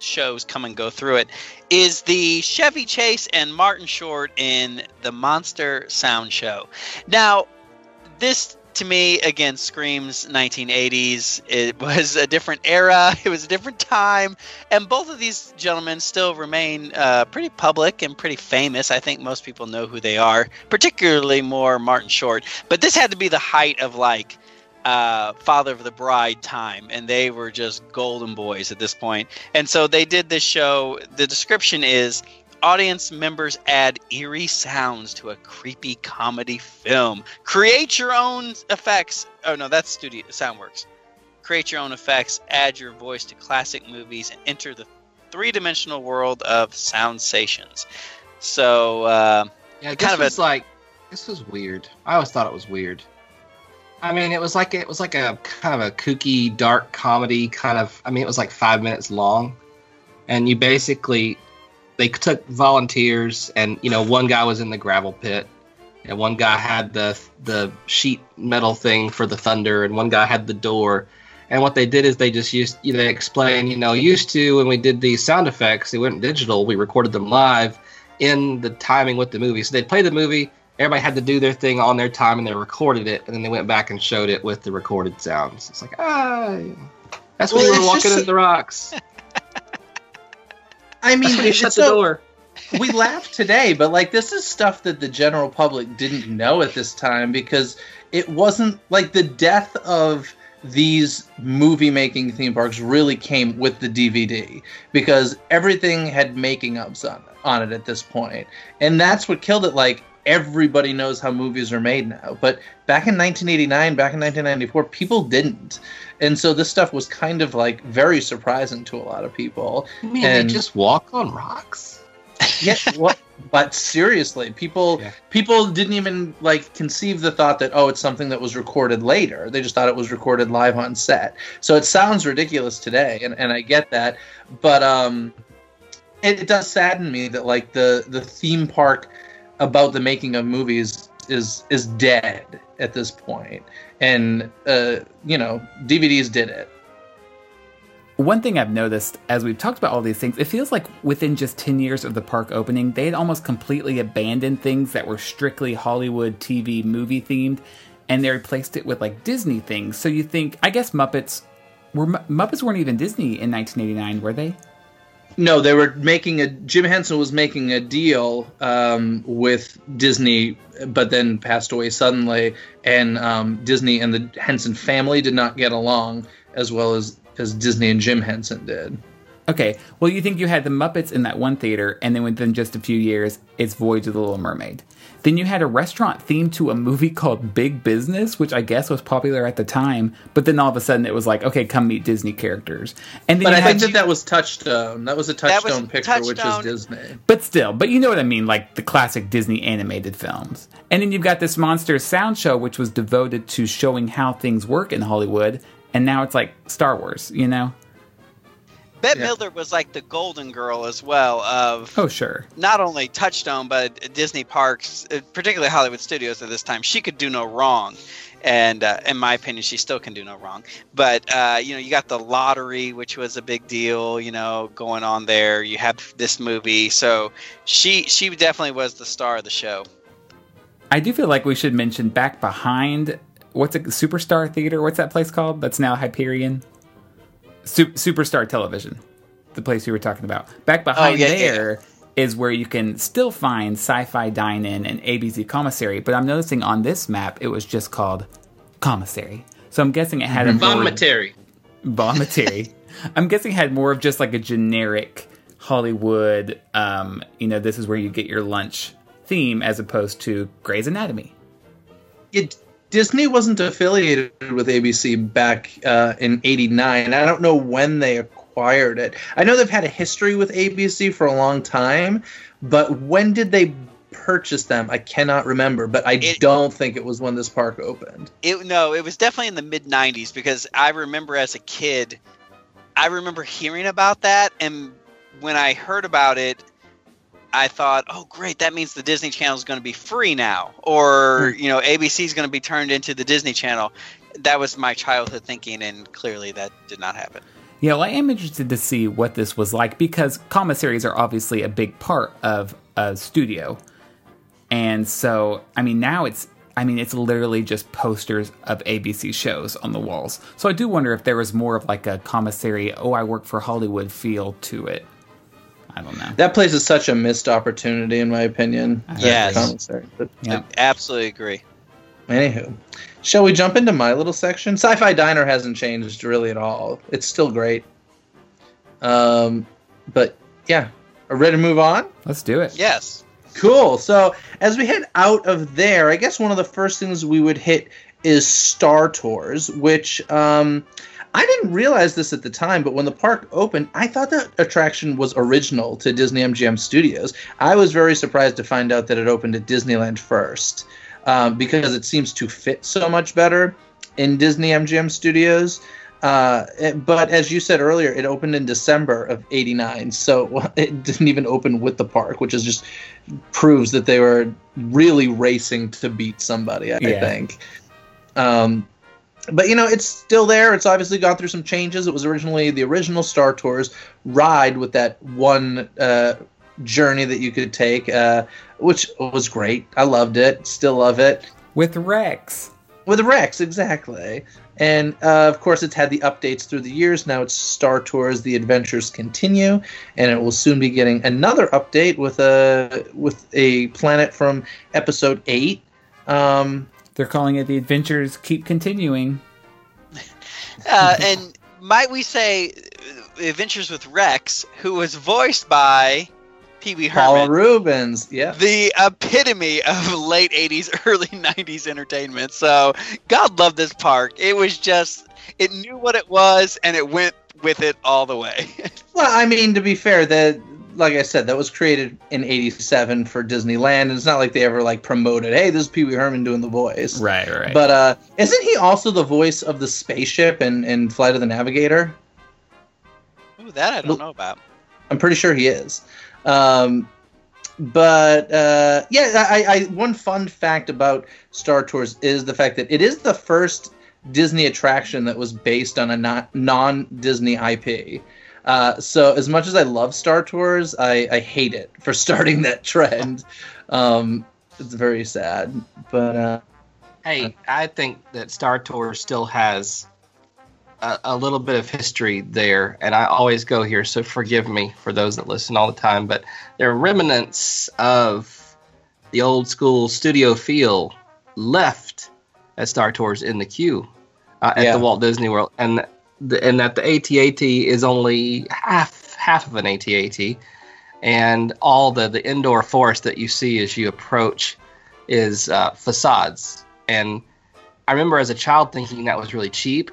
shows come and go through it, is the Chevy Chase and Martin Short in the Monster Sound Show. Now, this to me again screams 1980s. It was a different era. It was a different time, and both of these gentlemen still remain uh, pretty public and pretty famous. I think most people know who they are, particularly more Martin Short. But this had to be the height of like uh, Father of the Bride time, and they were just golden boys at this point. And so they did this show. The description is audience members add eerie sounds to a creepy comedy film. Create your own effects. Oh no, that's Studio Soundworks. Create your own effects. Add your voice to classic movies and enter the three-dimensional world of soundsations. So uh, Yeah, Kind of a- like this was weird. I always thought it was weird. I mean, it was like it was like a kind of a kooky, dark comedy kind of. I mean, it was like five minutes long, and you basically they took volunteers, and you know, one guy was in the gravel pit, and one guy had the the sheet metal thing for the thunder, and one guy had the door. And what they did is they just used, you know, they explained, you know, used to when we did these sound effects, they went digital. We recorded them live in the timing with the movie. So they'd play the movie, everybody had to do their thing on their time and they recorded it and then they went back and showed it with the recorded sounds. It's like ah, that's when Well, you were walking in the rocks. I mean, That's when you shut so- door. we laugh today, but like this is stuff that the general public didn't know at this time because it wasn't like the death of these movie making theme parks really came with the DVD because everything had making ups on on it at this point. And that's what killed it like everybody knows how movies are made now. But back in 1989, back in 1994, people didn't. And so this stuff was kind of like very surprising to a lot of people. You mean And- they just walk on rocks? Yeah, what? But seriously, people Yeah. people didn't even like conceive the thought that oh, it's something that was recorded later. They just thought it was recorded live on set. So it sounds ridiculous today, and, and I get that, but um, it, it does sadden me that like the the theme park about the making of movies is is dead at this point, and uh, you know DVDs did it. One thing I've noticed as we've talked about all these things, it feels like within just 10 years of the park opening, they had almost completely abandoned things that were strictly Hollywood TV movie themed and they replaced it with like Disney things. So you think, I guess Muppets were Muppets weren't even Disney in 1989, were they? No, they were making a. Jim Henson was making a deal um, with Disney, but then passed away suddenly, and um, Disney and the Henson family did not get along as well as as Disney and Jim Henson did. Okay, well, you think you had the Muppets in that one theater, and then within just a few years, it's Voyage of the Little Mermaid. Then you had a restaurant themed to a movie called Big Business, which I guess was popular at the time, but then all of a sudden it was like, okay, come meet Disney characters. And then But I think that that was Touchstone. That was a That was Touchstone picture, which Touchstone. is Disney. But still, but you know what I mean, like the classic Disney animated films. And then you've got this Monsters sound show, which was devoted to showing how things work in Hollywood, and now it's like Star Wars, you know? Bette Yeah. Midler was like the golden girl as well of Oh, sure. not only Touchstone but Disney parks, uh, particularly Hollywood Studios at this time. She could do no wrong, and uh, in my opinion, she still can do no wrong. But uh, you know, you got the lottery, which was a big deal, you know, going on there. You have this movie, so she she definitely was the star of the show. I do feel like we should mention back behind what's a Superstar Theater? What's that place called? That's now Hyperion. Su- Superstar Television, the place we were talking about. Back behind yeah, yeah, there is where you can still find Sci-Fi Dine-In and ABC Commissary, but I'm noticing on this map it was just called Commissary. So I'm guessing it had a more Vomitory. Vomitory. I'm guessing it had more of just like a generic Hollywood, um, you know, this is where you get your lunch theme as opposed to Grey's Anatomy. it Disney wasn't affiliated with ABC back uh, in '89. I don't know when they acquired it. I know they've had a history with ABC for a long time, but when did they purchase them? I cannot remember. But I It- don't think it was when this park opened. It no, it was definitely in the mid '90s because I remember as a kid, I remember hearing about that, and when I heard about it, I thought, "Oh, great! That means the Disney Channel is going to be free now, or hmm. you know, ABC is going to be turned into the Disney Channel." That was my childhood thinking, and clearly that did not happen. Yeah, well, I am interested to see what this was like because commissaries are obviously a big part of a studio. And so, I mean, now it's, I mean, it's literally just posters of ABC shows on the walls. So I do wonder if there was more of like a commissary, oh, I work for Hollywood feel to it. I don't know. That place is such a missed opportunity, in my opinion. Yes. commissary. But Absolutely agree. anywho, shall we jump into my little section? Sci-Fi Diner hasn't changed really at all. It's still great. Um, but yeah, are we ready to move on? Let's do it. Yes. Cool. So as we head out of there, I guess one of the first things we would hit is Star Tours, which um, I didn't realize this at the time, but when the park opened, I thought that attraction was original to Disney MGM Studios. I was very surprised to find out that it opened at Disneyland first um, because it seems to fit so much better in Disney MGM Studios. Uh, it- but as you said earlier, it opened in December of '89, so it didn't even open with the park, which is just proves that they were really racing to beat somebody. I Yeah. think. Um, but you know, it's still there. It's obviously gone through some changes. It was originally the original Star Tours ride with that one uh, journey that you could take uh, which was great. I loved it. Still love it. With Rex. With Rex, exactly. And uh, of course, it's had the updates through the years. Now it's Star Tours: The Adventures Continue, and it will soon be getting another update with a with a planet from Episode Eight. Um, They're calling it The Adventures Keep Continuing. Uh, and might we say, uh, Adventures with Rex, who was voiced by Pee Wee Paula Herman, Reubens, yeah. the epitome of late '80s, early '90s entertainment. So God love this park. It was just, it knew what it was, and it went with it all the way. Well, I mean, to be fair, that like I said, that was created in '87 for Disneyland, and it's not like they ever like promoted, "Hey, this is Pee Wee Herman doing the voice." Right, right. But uh, isn't he also the voice of the spaceship in, in Flight of the Navigator? Ooh, that I don't know about. I'm pretty sure he is. Um, but uh, yeah, I, I one fun fact about Star Tours is the fact that it is the first Disney attraction that was based on a non Disney IP. Uh, so as much as I love Star Tours, I, I hate it for starting that trend. Um, it's very sad, but uh, Hey, I think that Star Tours still has a, a little bit of history there, and I always go here, so forgive me for those that listen all the time. But there are remnants of the old school studio feel left at Star Tours in the queue uh, at Yeah. the Walt Disney World, and and that the AT-AT is only half half of an AT-AT, and all the the indoor forest that you see as you approach is uh, facades. And I remember as a child thinking that was really cheap,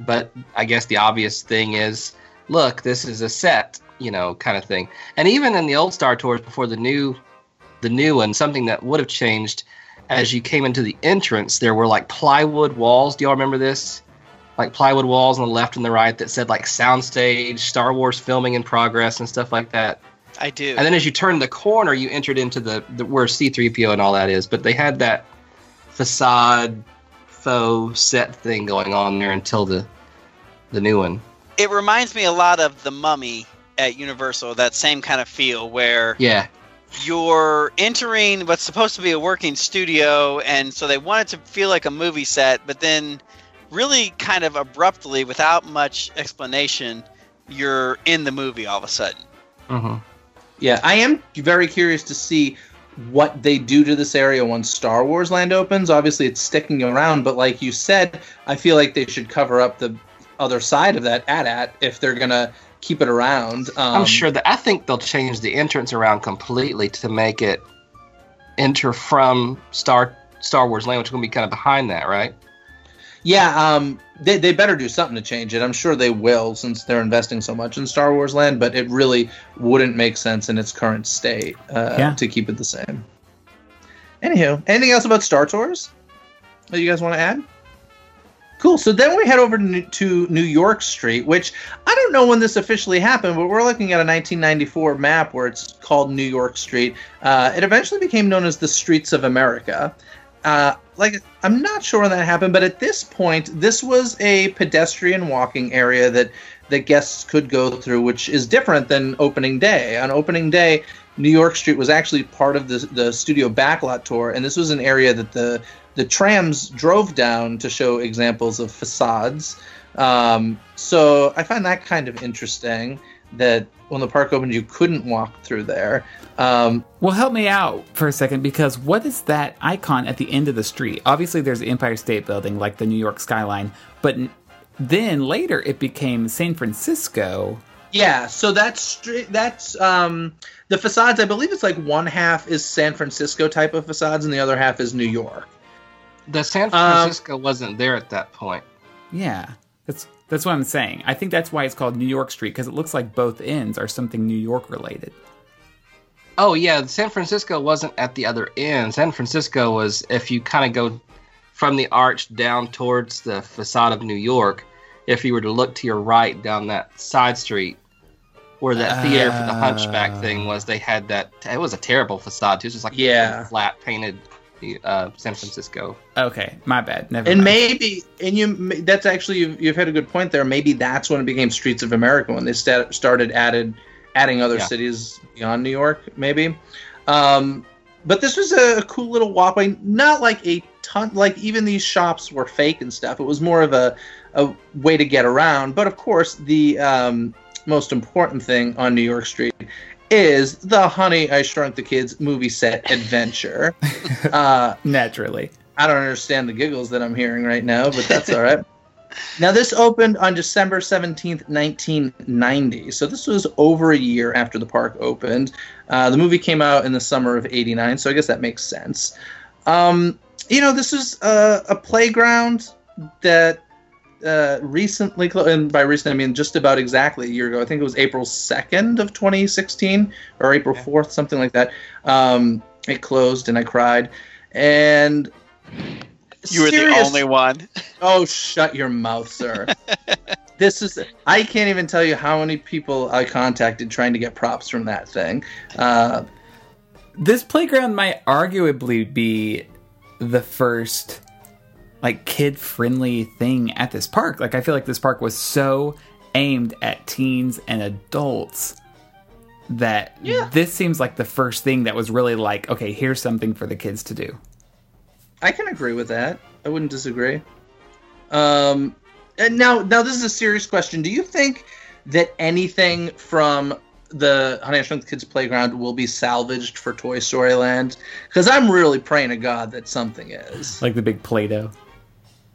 but I guess the obvious thing is, look, this is a set, you know, kind of thing. And even in the old Star Tours before the new, the new one, something that would have changed as you came into the entrance, there were like plywood walls. Do y'all remember this? Like plywood walls on the left and the right that said like soundstage, Star Wars filming in progress, and stuff like that. I do. And then as you turned the corner, you entered into the, the where C3PO and all that is. But they had that facade faux set thing going on there until the the new one. it reminds me a lot of the Mummy at Universal. That same kind of feel where Yeah, you're entering what's supposed to be a working studio, and so they want it to feel like a movie set, but then really kind of abruptly, without much explanation, you're in the movie all of a sudden. hmm Yeah, I am very curious to see what they do to this area once Star Wars Land opens. Obviously, it's sticking around, but like you said, I feel like they should cover up the other side of that AT-AT if they're gonna keep it around. Um, I'm sure that I think they'll change the entrance around completely to make it enter from Star Star Wars Land, which is going to be kind of behind that, right? Yeah, um, they, they better do something to change it. I'm sure they will since they're investing so much in Star Wars Land, but it really wouldn't make sense in its current state uh, Yeah. to keep it the same. Anywho, anything else about Star Tours that you guys want to add? Cool. So then we head over to New- York Street, which I don't know when this officially happened, but we're looking at a 1994 map where it's called New York Street. Uh, it eventually became known as the Streets of America. Uh, like I'm not sure when that happened, but at this point, this was a pedestrian walking area that that guests could go through, which is different than opening day. On opening day, New York Street was actually part of the the studio backlot tour, and this was an area that the the trams drove down to show examples of facades. Um, so I find that kind of interesting that when the park opened, you couldn't walk through there. Um, Well, help me out for a second because what is that icon at the end of the street? Obviously, there's the Empire State Building, like the New York skyline, but then later it became San Francisco. Yeah, so that's stri- that's um, the facades. I believe it's like one half is San Francisco type of facades, and the other half is New York. The San Um, Francisco wasn't there at that point. Yeah, that's that's what I'm saying. I think that's why it's called New York Street because it looks like both ends are something New York related. Oh yeah, San Francisco wasn't at the other end. San Francisco was if you kind of go from the arch down towards the facade of New York. If you were to look to your right down that side street, where that theater for the Hunchback thing ah. was, they had that. It was a terrible facade. too. It was just like Yeah. flat painted uh, San Francisco. Okay, my bad. Never And mind. maybe, and you, that's actually you've, you've had a good point there. Maybe that's when it became Streets of America when they sta- started added adding other Yeah. cities beyond New York. Maybe, um, but this was a, a cool little walkway, not like a ton, like even these shops were fake and stuff. It was more of a, a way to get around. But of course, the um, most important thing on New York Street is the Honey I Shrunk the Kids movie set adventure. uh, Naturally. I don't understand the giggles that I'm hearing right now, but that's all right. Now, this opened on December 17th, 1990. So, this was over a year after the park opened. Uh, the movie came out in the summer of 89, so I guess that makes sense. Um, you know, this is a, a playground that uh, recently, clo- and by recent, I mean just about exactly a year ago. I think it was April 2nd of 2016 or April 4th, something like that. Um, it closed, and I cried. And You were the only one. Oh, shut your mouth, sir. this is. I can't even tell you how many people I contacted trying to get props from that thing. Uh, This playground might arguably be the first like kid friendly thing at this park. Like I feel like this park was so aimed at teens and adults that this seems like the first thing that was really like, okay, here's something for the kids to do. I can agree with that. I wouldn't disagree. Um, and now, now this is a serious question. Do you think that anything from the Honey I Shrunk the Kids playground will be salvaged for Toy Story Land? Because I'm really praying to God that something is, Like the big Play-Doh.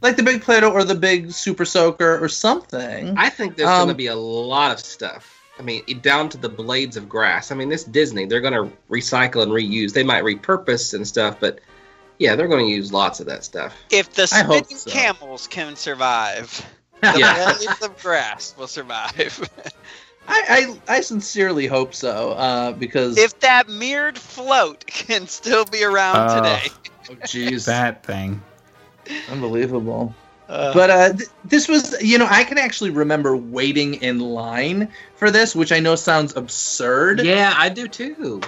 Like the big Play-Doh or the big Super Soaker or something. I think there's Um, going to be a lot of stuff. I mean, down to the blades of grass. I mean, this Disney, they're going to recycle and reuse. They might repurpose and stuff, but yeah, they're going to use lots of that stuff. If the I spinning so. camels can survive, the Yeah. blades of grass will survive. I, I, I sincerely hope so. Uh, because if that mirrored float can still be around Oh. today. oh, jeez, That thing. Unbelievable. Uh, But uh, th- this was, you know, I can actually remember waiting in line for this, which I know sounds absurd. Yeah, I do too.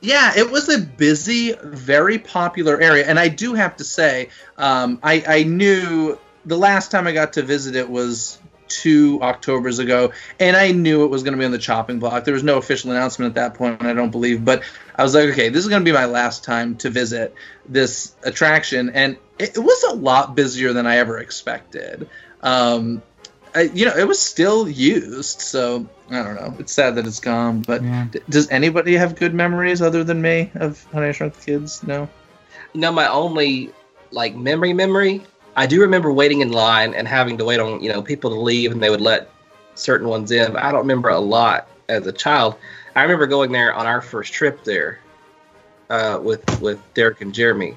Yeah, it was a busy, very popular area, and I do have to say, um, I, I knew the last time I got to visit it was two October's ago, and I knew it was going to be on the chopping block. There was no official announcement at that point, I don't believe, but I was like, okay, this is going to be my last time to visit this attraction, and it, it was a lot busier than I ever expected. Um, I, you know, it was still used, so I don't know. It's sad that it's gone, but Yeah. D- does anybody have good memories other than me of Honey I Shrunk the Kids? No. You know, my only like memory memory, I do remember waiting in line and having to wait on, you know, people to leave and they would let certain ones in. But I don't remember a lot as a child. I remember going there on our first trip there uh, with with Derek and Jeremy,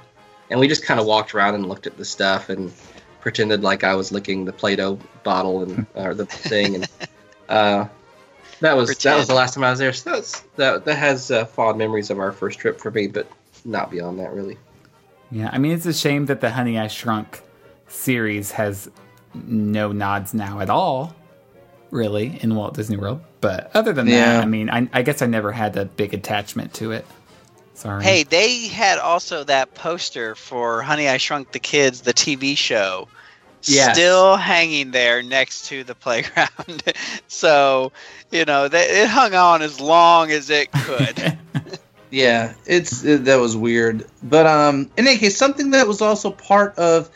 and we just kind of walked around and looked at the stuff and pretended like I was licking the Play-Doh bottle and or the thing, and uh, that was that was the last time I was there. So that's, that that has uh, fond memories of our first trip for me, but not beyond that really. Yeah, I mean, it's a shame that the Honey I Shrunk series has no nods now at all, really, in Walt Disney World. But other than Yeah. that, I mean, I, I guess I never had a big attachment to it. Sorry. hey, they had also that poster for Honey I Shrunk the Kids, the TV show, Yes. still hanging there next to the playground. so, you know, that it hung on as long as it could. Yeah, it's it, that was weird. But um, in any case, something that was also part of,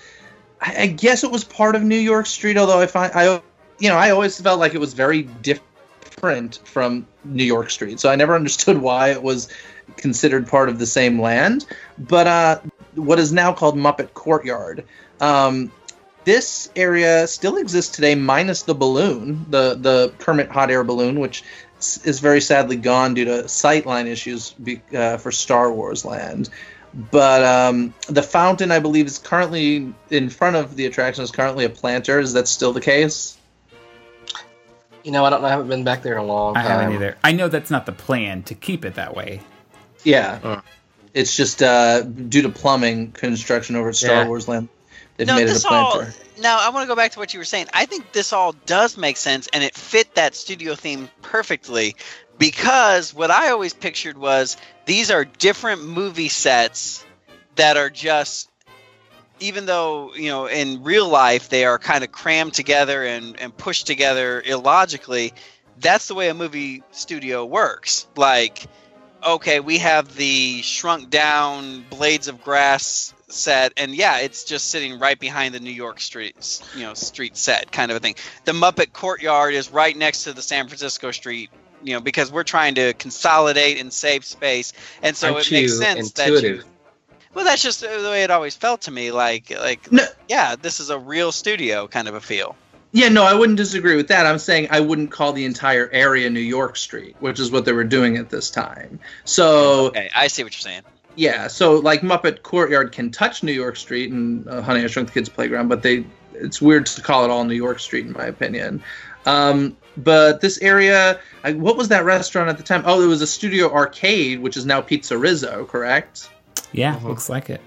I, guess it was part of New York Street. Although I find I, you know, I always felt like it was very different from New York Street. So I never understood why it was considered part of the same land. But uh, what is now called Muppet Courtyard. Um, this area still exists today, minus the balloon, the the Kermit hot air balloon, which is very sadly gone due to sightline issues be, uh, for Star Wars Land. But um, the fountain, I believe, is currently in front of the attraction. Is currently a planter. Is that still the case? You know, I don't know. I haven't been back there in a long I time. I haven't either. I know that's not the plan to keep it that way. Yeah. Uh. It's just uh, due to plumbing construction over at Star Yeah. Wars Land. They've no, made it a this all. planter. Now, I want to go back to what you were saying. I think this all does make sense, and it fit that studio theme perfectly. Because what I always pictured was these are different movie sets that are just, even though you know in real life they are kind of crammed together and and pushed together illogically. That's the way a movie studio works. Like okay, we have the shrunk down Blades of Grass set, and yeah, it's just sitting right behind the New York street, you know, street set kind of a thing. The Muppet Courtyard is right next to the San Francisco street, you know, because we're trying to consolidate and save space, and so Aren't it makes you sense that you. Well, that's just the way it always felt to me. Like, like, No. yeah, this is a real studio kind of a feel. Yeah, no, I wouldn't disagree with that. I'm saying I wouldn't call the entire area New York Street, which is what they were doing at this time. So Okay, I see what you're saying. yeah, so like Muppet Courtyard can touch New York Street and uh, Honey I Shrunk the Kids Playground, but they it's weird to call it all New York Street in my opinion. Um, but this area, I, what was that restaurant at the time? Oh, it was a Studio Arcade, which is now Pizza Rizzo, correct? Yeah, Uh-huh. looks like it.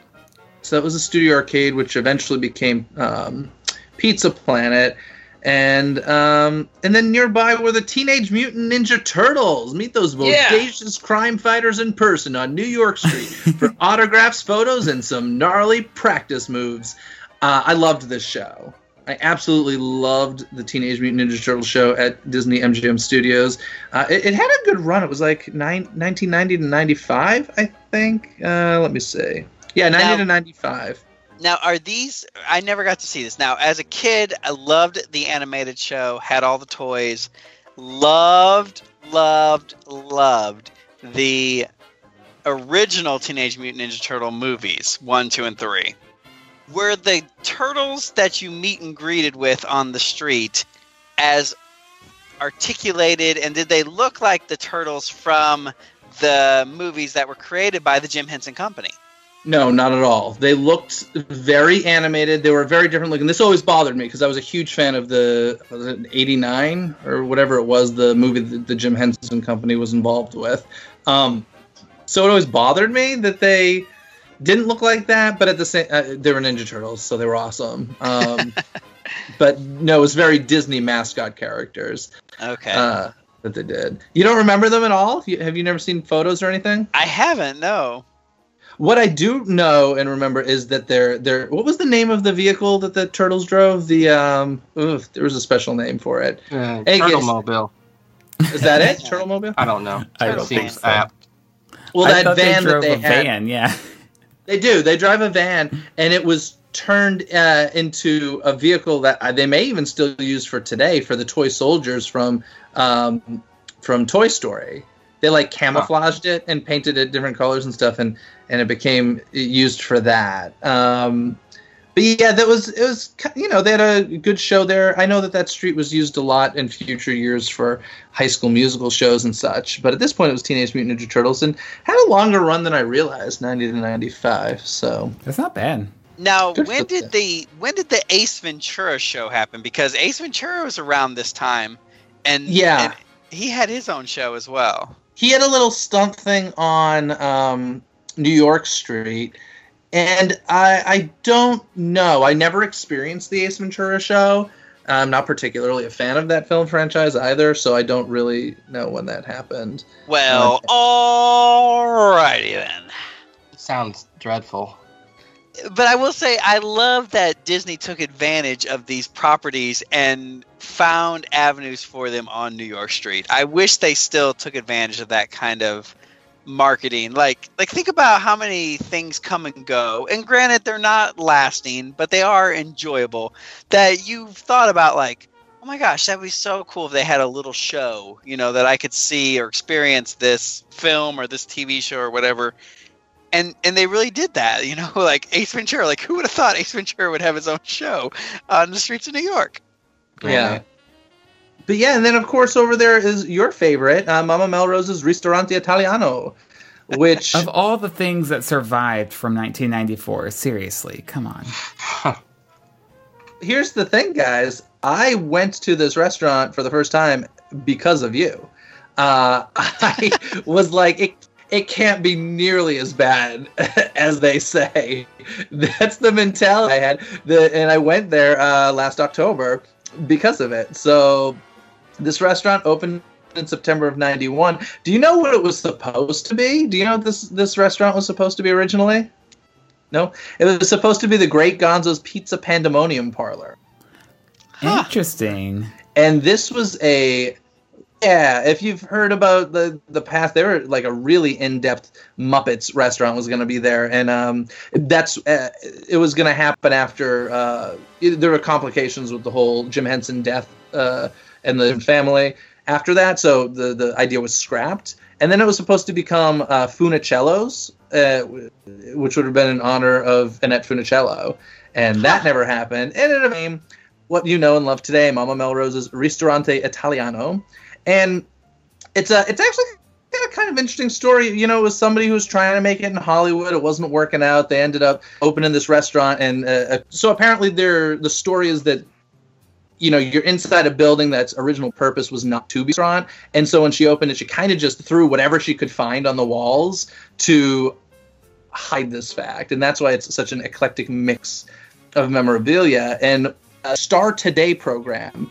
So that was a Studio Arcade, which eventually became um, Pizza Planet, and um, and then nearby were the Teenage Mutant Ninja Turtles. Meet those Yeah. bodacious crime fighters in person on New York Street for autographs, photos, and some gnarly practice moves. Uh, I loved this show. I absolutely loved the Teenage Mutant Ninja Turtles show at Disney MGM Studios. Uh, it, it had a good run. It was like nine, 1990 to 95, I think. Uh, let me see. Yeah, 90 Now- to 95. Now, are these? I never got to see this. Now, as a kid, I loved the animated show, had all the toys, loved, loved, loved the original Teenage Mutant Ninja Turtle movies one, two, and three. Were the turtles that you meet and greeted with on the street as articulated, and did they look like the turtles from the movies that were created by the Jim Henson Company? No, not at all. They looked very animated. They were very different looking. This always bothered me because I was a huge fan of the was it 89 or whatever it was, the movie that the Jim Henson Company was involved with. Um, so it always bothered me that they didn't look like that, but at the same, uh, they were Ninja Turtles, so they were awesome. Um, but no, it was very Disney mascot characters Okay. uh, that they did. You don't remember them at all? You, have you never seen photos or anything? I haven't, no. What I do know and remember is that they're they're what was the name of the vehicle that the turtles drove? The um oof, there was a special name for it. Uh, Turtle guys. Mobile. Is that it? Turtle Mobile? I don't know. I don't think so. apt. Well, I that van they drove that they a had, van. Yeah, they do. They drive a van, and it was turned uh, into a vehicle that they may even still use for today for the toy soldiers from um, from Toy Story. They like camouflaged it and painted it different colors and stuff, and and it became used for that. Um, but yeah, that was it was you know they had a good show there. I know that that street was used a lot in future years for High School Musical shows and such. But at this point, it was Teenage Mutant Ninja Turtles and had a longer run than I realized, ninety to ninety five. So that's not bad. Now, Good when did them. the when did the Ace Ventura show happen? Because Ace Ventura was around this time, and Yeah. and he had his own show as well. he had a little stunt thing on um, New York Street, and I I don't know. I never experienced the Ace Ventura show. I'm not particularly a fan of that film franchise either, so I don't really know when that happened. Well, alrighty then. Sounds dreadful. But I will say, I love that Disney took advantage of these properties and found avenues for them on New York Street. I wish they still took advantage of that kind of marketing. Like, like think about how many things come and go. And granted, they're not lasting, but they are enjoyable. That you've thought about, like, oh my gosh, that'd be so cool if they had a little show, you know, that I could see or experience this film or this TV show or whatever and and they really did that you know like ace ventura like who would have thought ace ventura would have his own show on the streets of new york Yeah. But yeah, and then of course over there is your favorite, uh, Mama Melrose's Ristorante Italiano, which Of all the things that survived from 1994, seriously, come on. here's the thing, guys. I went to this restaurant for the first time because of you. Uh, I was like, it, it can't be nearly as bad as they say. That's the mentality I had. The, and I went there uh, last October because of it. So this restaurant opened in September of 91. Do you know what it was supposed to be? Do you know what this, this restaurant was supposed to be originally? No? It was supposed to be the Great Gonzo's Pizza Pandemonium Parlor Huh. Interesting. and this was a Yeah, if you've heard about the the past, they were like a really in depth Muppets restaurant was going to be there, and um, that's uh, it was going to happen after uh, it, there were complications with the whole Jim Henson death uh, and the family after that, so the the idea was scrapped, and then it was supposed to become uh, Funicello's, uh, which would have been in honor of Annette Funicello, and that never happened. And it became what you know and love today, Mama Melrose's Ristorante Italiano and it's a it's actually a kind of interesting story. You know, it was somebody who was trying to make it in Hollywood. It wasn't working out. They ended up opening this restaurant, and uh, uh so apparently, there the story is that you know you're inside a building that's original purpose was not to be restaurant, and so when she opened it, she kind of just threw whatever she could find on the walls to hide this fact, and that's why it's such an eclectic mix of memorabilia and. A Star Today program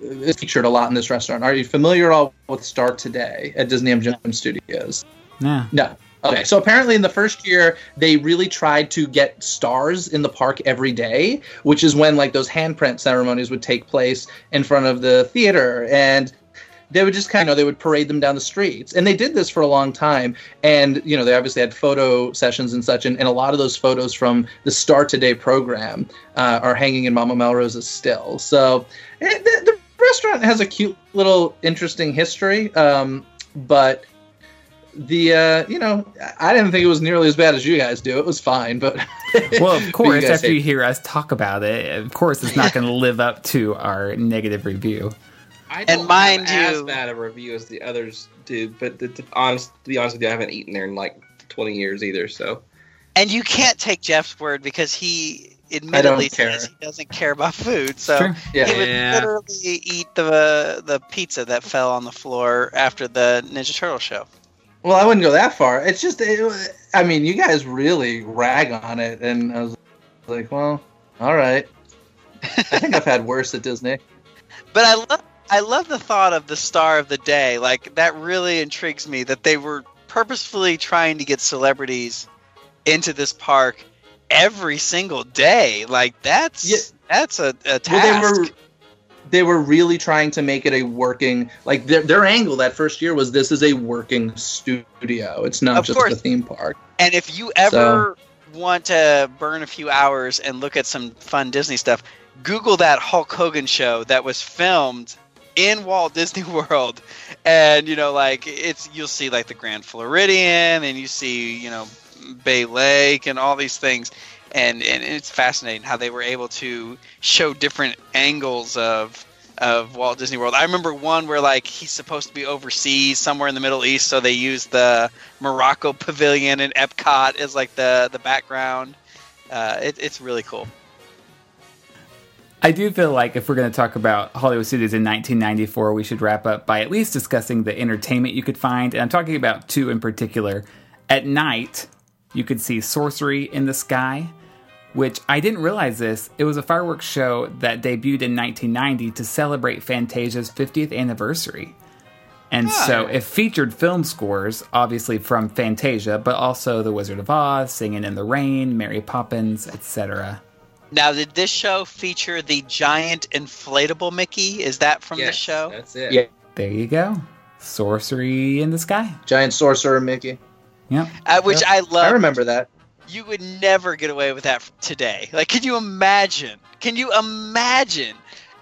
is featured a lot in this restaurant. Are you familiar at all with Star Today at Disney MGM Studios? Yeah. No. Okay, so apparently in the first year they really tried to get stars in the park every day, which is when like those handprint ceremonies would take place in front of the theater. And they would just kind of you know, they would parade them down the streets. And they did this for a long time. And you know they obviously had photo sessions and such. And, and a lot of those photos from the star today program uh, are hanging in mama melrose's still. So eh, the, the restaurant has a cute little interesting history, um, but the uh, you know I didn't think it was nearly as bad as you guys do. It was fine, but well, of course, you after you hear us talk about it, of course, it's not going to live up to our negative review. I don't and mind have you, as bad a review as the others do, but to, to, honest, to be honest with you, I haven't eaten there in like twenty years either. So, and you can't take Jeff's word because he admittedly says he doesn't care about food. So yeah. he would yeah. literally eat the the pizza that fell on the floor after the Ninja Turtle show. Well, I wouldn't go that far. It's just, it, I mean, you guys really rag on it, and I was like, well, all right. I think I've had worse at Disney. But I love, I love the thought of the star of the day. Like that really intrigues me that they were purposefully trying to get celebrities into this park every single day. Like that's yeah. that's a, a task. Well, they were they were really trying to make it a working like their, their angle that first year was this is a working studio. It's not of just course. a theme park. And if you ever so. want to burn a few hours and look at some fun Disney stuff, Google that Hulk Hogan show that was filmed in Walt Disney World, and you know, like it's you'll see like the Grand Floridian, and you see you know Bay Lake and all these things. And, and it's fascinating how they were able to show different angles of of Walt Disney World. I remember one where like he's supposed to be overseas somewhere in the Middle East, so they used the Morocco Pavilion and Epcot as like the the background. Uh, it, it's really cool. I do feel like if we're going to talk about Hollywood Studios in 1994, we should wrap up by at least discussing the entertainment you could find. And I'm talking about two in particular. At night, you could see Sorcery in the Sky, which I didn't realize this. It was a fireworks show that debuted in 1990 to celebrate Fantasia's 50th anniversary. And so it featured film scores, obviously from Fantasia, but also The Wizard of Oz, Singing in the Rain, Mary Poppins, etc. Now, did this show feature the giant inflatable Mickey? Is that from yes, the show? That's it. Yeah. There you go. Sorcery in the Sky. Giant sorcerer Mickey. Yeah. Uh, which yep. I love. I remember that. You would never get away with that today. Like, can you imagine? Can you imagine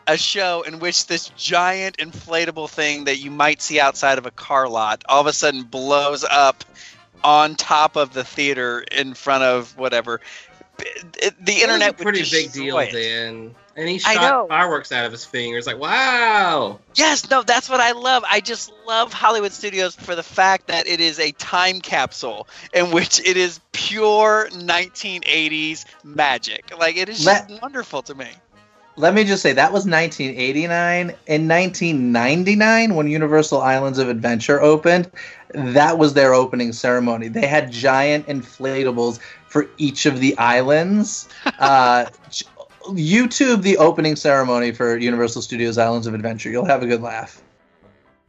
a show in which this giant inflatable thing that you might see outside of a car lot all of a sudden blows up on top of the theater in front of whatever? The internet was a pretty big deal it. then and he shot fireworks out of his fingers. Like, wow. Yes, no, that's what I love. I just love Hollywood Studios for the fact that it is a time capsule in which it is pure 1980s magic. Like, it is just Let, wonderful to me. Let me just say that was 1989. In 1999, when Universal Islands of Adventure opened, that was their opening ceremony. They had giant inflatables for each of the islands. Uh, YouTube the opening ceremony for Universal Studios Islands of Adventure. You'll have a good laugh.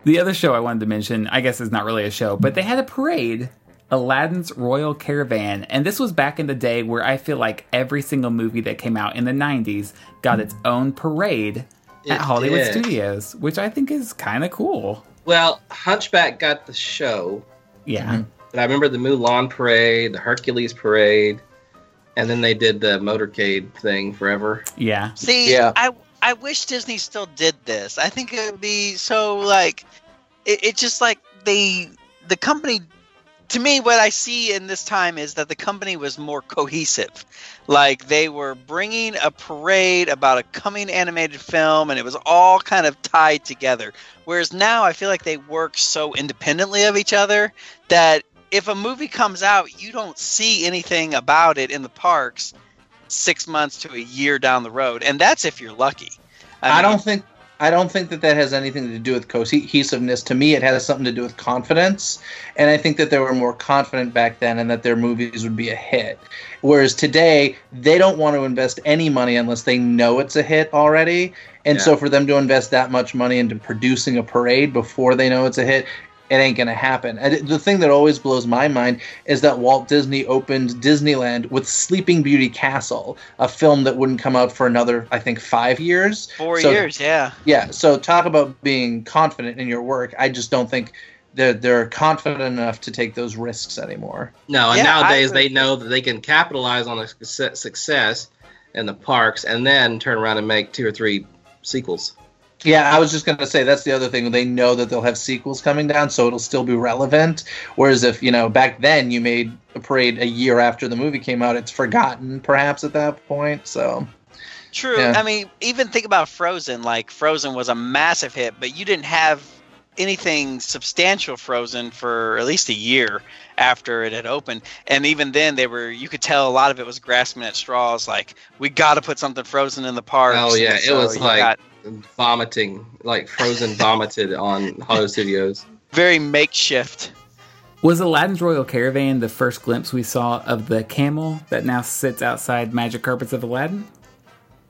The other show I wanted to mention, I guess is not really a show, but they had a parade, Aladdin's Royal Caravan. And this was back in the day where I feel like every single movie that came out in the 90s got its own parade at Hollywood did. Studios, which I think is kind of cool. Well, Hunchback got the show, Yeah. But I remember the Mulan parade, the Hercules parade, and then they did the motorcade thing forever. Yeah. See, Yeah. I I wish Disney still did this. I think it would be so like it, it just like they the company to me what I see in this time is that the company was more cohesive. Like they were bringing a parade about a coming animated film and it was all kind of tied together. Whereas now I feel like they work so independently of each other that if a movie comes out, you don't see anything about it in the parks six months to a year down the road, and that's if you're lucky. I, mean, don't think I don't think that that has anything to do with cohesiveness. To me, it has something to do with confidence, and I think that they were more confident back then, and that their movies would be a hit. Whereas today, they don't want to invest any money unless they know it's a hit already. And so, for them to invest that much money into producing a parade before they know it's a hit, it ain't gonna happen. And the thing that always blows my mind is that Walt Disney opened Disneyland with Sleeping Beauty Castle, a film that wouldn't come out for another, I think, five years. four So- years, yeah. Yeah, so talk about being confident in your work. I just don't think they're, they're confident enough to take those risks anymore. No, and Yeah, nowadays they know that they can capitalize on a success- success in the parks and then turn around and make two or three sequels. Yeah, I was just going to say that's the other thing. They know that they'll have sequels coming down, so it'll still be relevant. Whereas if, you know, back then you made a parade a year after the movie came out, it's forgotten perhaps at that point. So, True. Yeah. I mean, even think about Frozen. Like Frozen was a massive hit, but you didn't have anything substantial Frozen for at least a year after it had opened. And even then, they were you could tell a lot of it was grasping at straws. Like we got to put something Frozen in the park. Oh, yeah, And it was like- got Vomiting, like Frozen vomited on Hollywood Studios. very makeshift. Was Aladdin's Royal Caravan the first glimpse we saw of the camel that now sits outside Magic Carpets of Aladdin?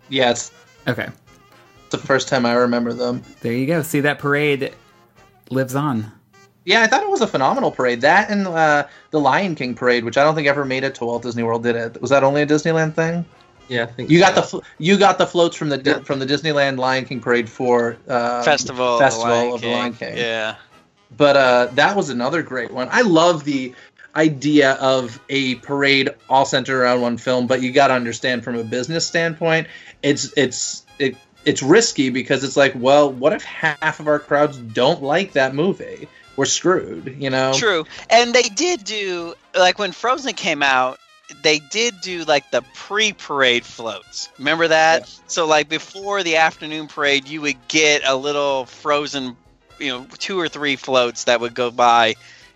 Yes. Okay. it's the first time I remember them. There you go. See, that parade lives on. Yeah, I thought it was a phenomenal parade. That and uh, the Lion King parade, which I don't think ever made it to Walt Disney World, did it? Was that only a Disneyland thing? Yeah, I think You got the fl- you got the floats from the Di- Yeah. from the Disneyland Lion King parade for uh, Festival, Festival of the Lion King. King. Yeah. But uh, that was another great one. I love the idea of a parade all centered around one film, but you got to understand from a business standpoint, it's it's it, it's risky because it's like, well, what if half of our crowds don't like that movie? We're screwed, you know. True. And they did do like when Frozen came out, they did do like the pre-parade floats. Remember that? So like before the afternoon parade, you would get a little Frozen, you know, two or three floats that would go by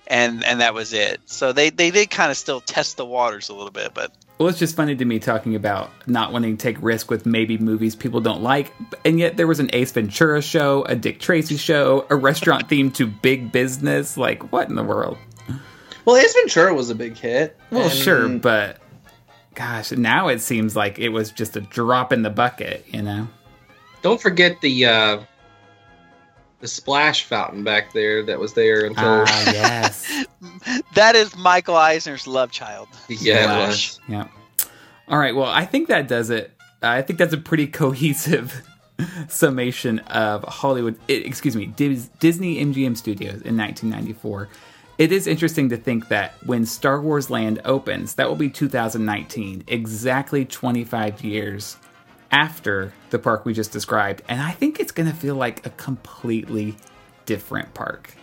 and and that was it. So they they did kind of still test the waters a little bit, but Well, it's just funny to me talking about not wanting to take risk with maybe movies people don't like, and yet there was an Ace Ventura show, a Dick Tracy show, a restaurant themed to big business. Like, what in the world? Well, Ace Ventura was a big hit. Well, and- sure, but gosh, now it seems like it was just a drop in the bucket, you know? Don't forget the uh, the splash fountain back there that was there until Ah, yes. that is Michael Eisner's love child. yeah, it Splash. was. Yeah. All right. Well, I think that does it. I think that's a pretty cohesive summation of Hollywood. eh, Excuse me, Disney MGM Studios in 1994. It is interesting to think that when Star Wars Land opens, that will be 2019, exactly 25 years after the park we just described, and I think it's going to feel like a completely different park.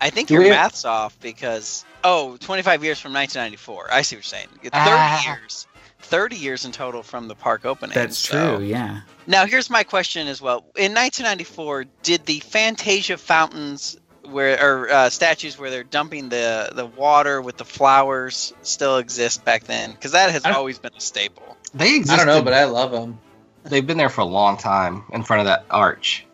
I think Do your we- math's off because oh, 25 years from 1994. I see what you're saying. 30 Ah. years. 30 years in total from the park opening. That's so- true. Yeah. Now, here's my question as well. In 1994, did the Fantasia fountains where or uh, statues where they're dumping the the water with the flowers still exist back then? Because that has always been a staple. They exist. I don't know, but I love them. they've been there for a long time in front of that arch.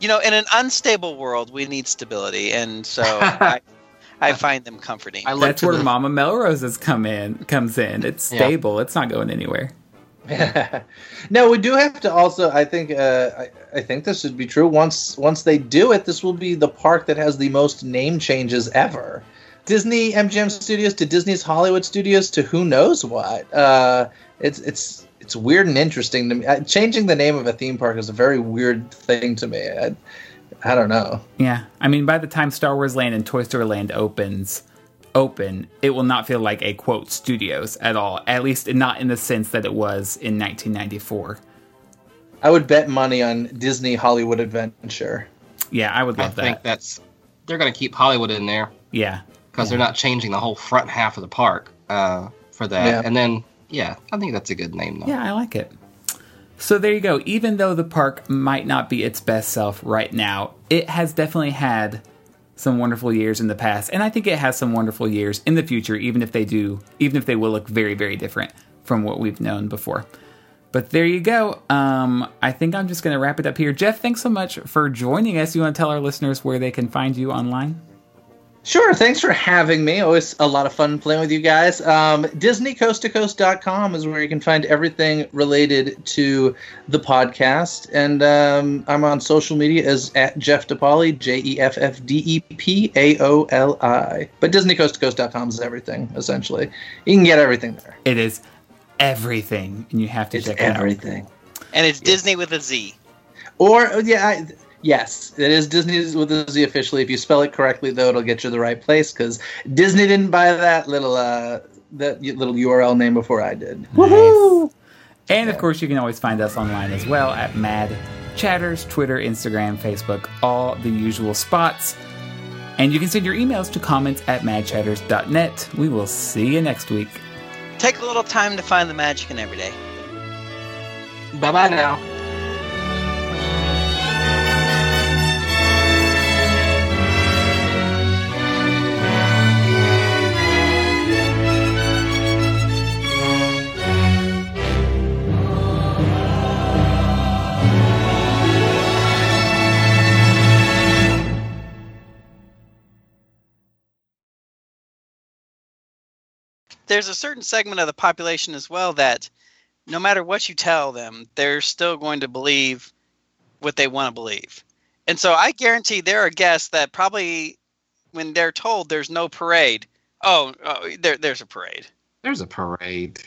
You know, in an unstable world, we need stability, and so I, I find them comforting. I look That's where the- Mama Melrose has come in, comes in. It's Yeah. stable. It's not going anywhere. no, we do have to also. I think. Uh, I, I think this should be true. Once once they do it, this will be the park that has the most name changes ever. Disney MGM Studios to Disney's Hollywood Studios to who knows what. Uh, it's it's it's weird and interesting to me. Changing the name of a theme park is a very weird thing to me. I, I don't know. Yeah, I mean, by the time Star Wars Land and Toy Story Land opens, open, it will not feel like a quote studios at all. At least not in the sense that it was in 1994. I would bet money on Disney Hollywood Adventure. Yeah, I would love I love think that's they're going to keep Hollywood in there Yeah, because they're not changing the whole front half of the park uh, for that. Yeah. And then, yeah, I think that's a good name though. yeah, I like it. So there you go. Even though the park might not be its best self right now, it has definitely had some wonderful years in the past, and I think it has some wonderful years in the future. Even if they do, even if they will look very, very different from what we've known before. But there you go. Um, I think I'm just going to wrap it up here. Jeff, thanks so much for joining us. You want to tell our listeners where they can find you online? Sure, thanks for having me. Always a lot of fun playing with you guys. Um, DisneyCoastToCoast.com is where you can find everything related to the podcast. And um, I'm on social media as at Jeff DePaoli, J E F F D E P A O L I. But DisneyCoastToCoast.com is everything, essentially. You can get everything there. It is everything, and you have to It's check it out. everything. And it's Disney with a Z. Or yeah, I, yes, it is Disney with a Z officially. If you spell it correctly, though, it'll get you the right place because Disney didn't buy that little uh that little URL name before I did. Nice. And of course, you can always find us online as well at Mad Chatters, Twitter, Instagram, Facebook, all the usual spots. And you can send your emails to comments at madchatters.net. We will see you next week. Take a little time to find the magic in every day. Bye bye now. There's a certain segment of the population as well that no matter what you tell them, they're still going to believe what they want to believe. And so I guarantee there are guests that probably, when they're told there's no parade, oh, oh there, there's a parade. There's a parade.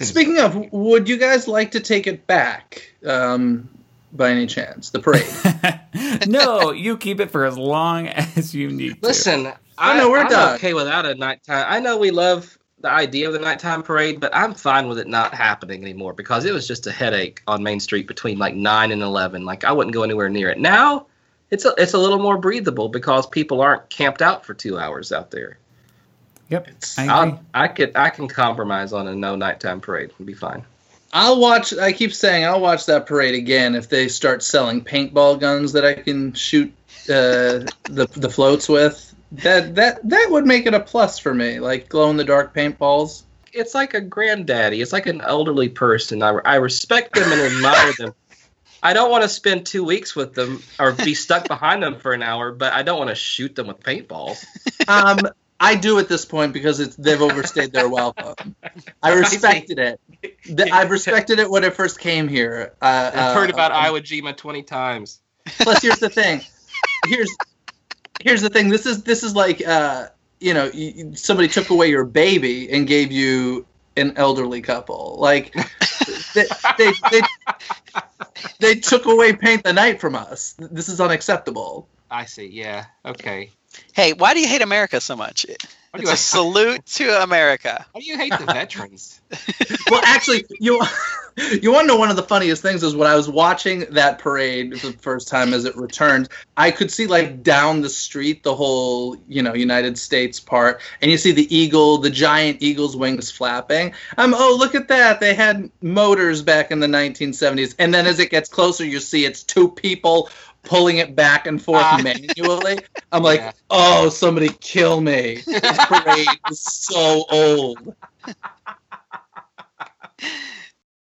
Speaking of, would you guys like to take it back? Um, by any chance, the parade? no, you keep it for as long as you need. Listen, Oh, I know we're I'm done. okay without a nighttime. I know we love the idea of the nighttime parade, but I'm fine with it not happening anymore because it was just a headache on Main Street between like nine and eleven. Like I wouldn't go anywhere near it. Now, it's a it's a little more breathable because people aren't camped out for two hours out there. Yep, I agree. I'll, could I can compromise on a no nighttime parade. It'll be fine. I'll watch. I keep saying I'll watch that parade again if they start selling paintball guns that I can shoot uh, the the floats with. That that that would make it a plus for me, like glow in the dark paintballs. It's like a granddaddy. It's like an elderly person. I, I respect them and admire them. I don't want to spend two weeks with them or be stuck behind them for an hour, but I don't want to shoot them with paintballs. Um, I do at this point because it's they've overstayed their welcome. I respected it. I've respected it when it first came here. Uh, I've heard uh, about um, Iwo Jima 20 times. Plus, here's the thing. Here's here's the thing. This is this is like uh, you know you, you- somebody took away your baby and gave you an elderly couple. Like they, they they they took away paint the night from us. This is unacceptable. I see. Yeah. Okay. Hey, why do you hate America so much? Why It's do, you, a salute to America. why do you hate the veterans? Well, actually, you you want to know one of the funniest things is when I was watching that parade for the first time as it returned, I could see like down the street the whole you know United States part, and you see the eagle, the giant eagle's wings flapping. I'm oh look at that, they had motors back in the 1970s, and then as it gets closer, you see it's two people pulling it back and forth Ah. manually. I'm like, Yeah. oh, somebody kill me. This parade is so old.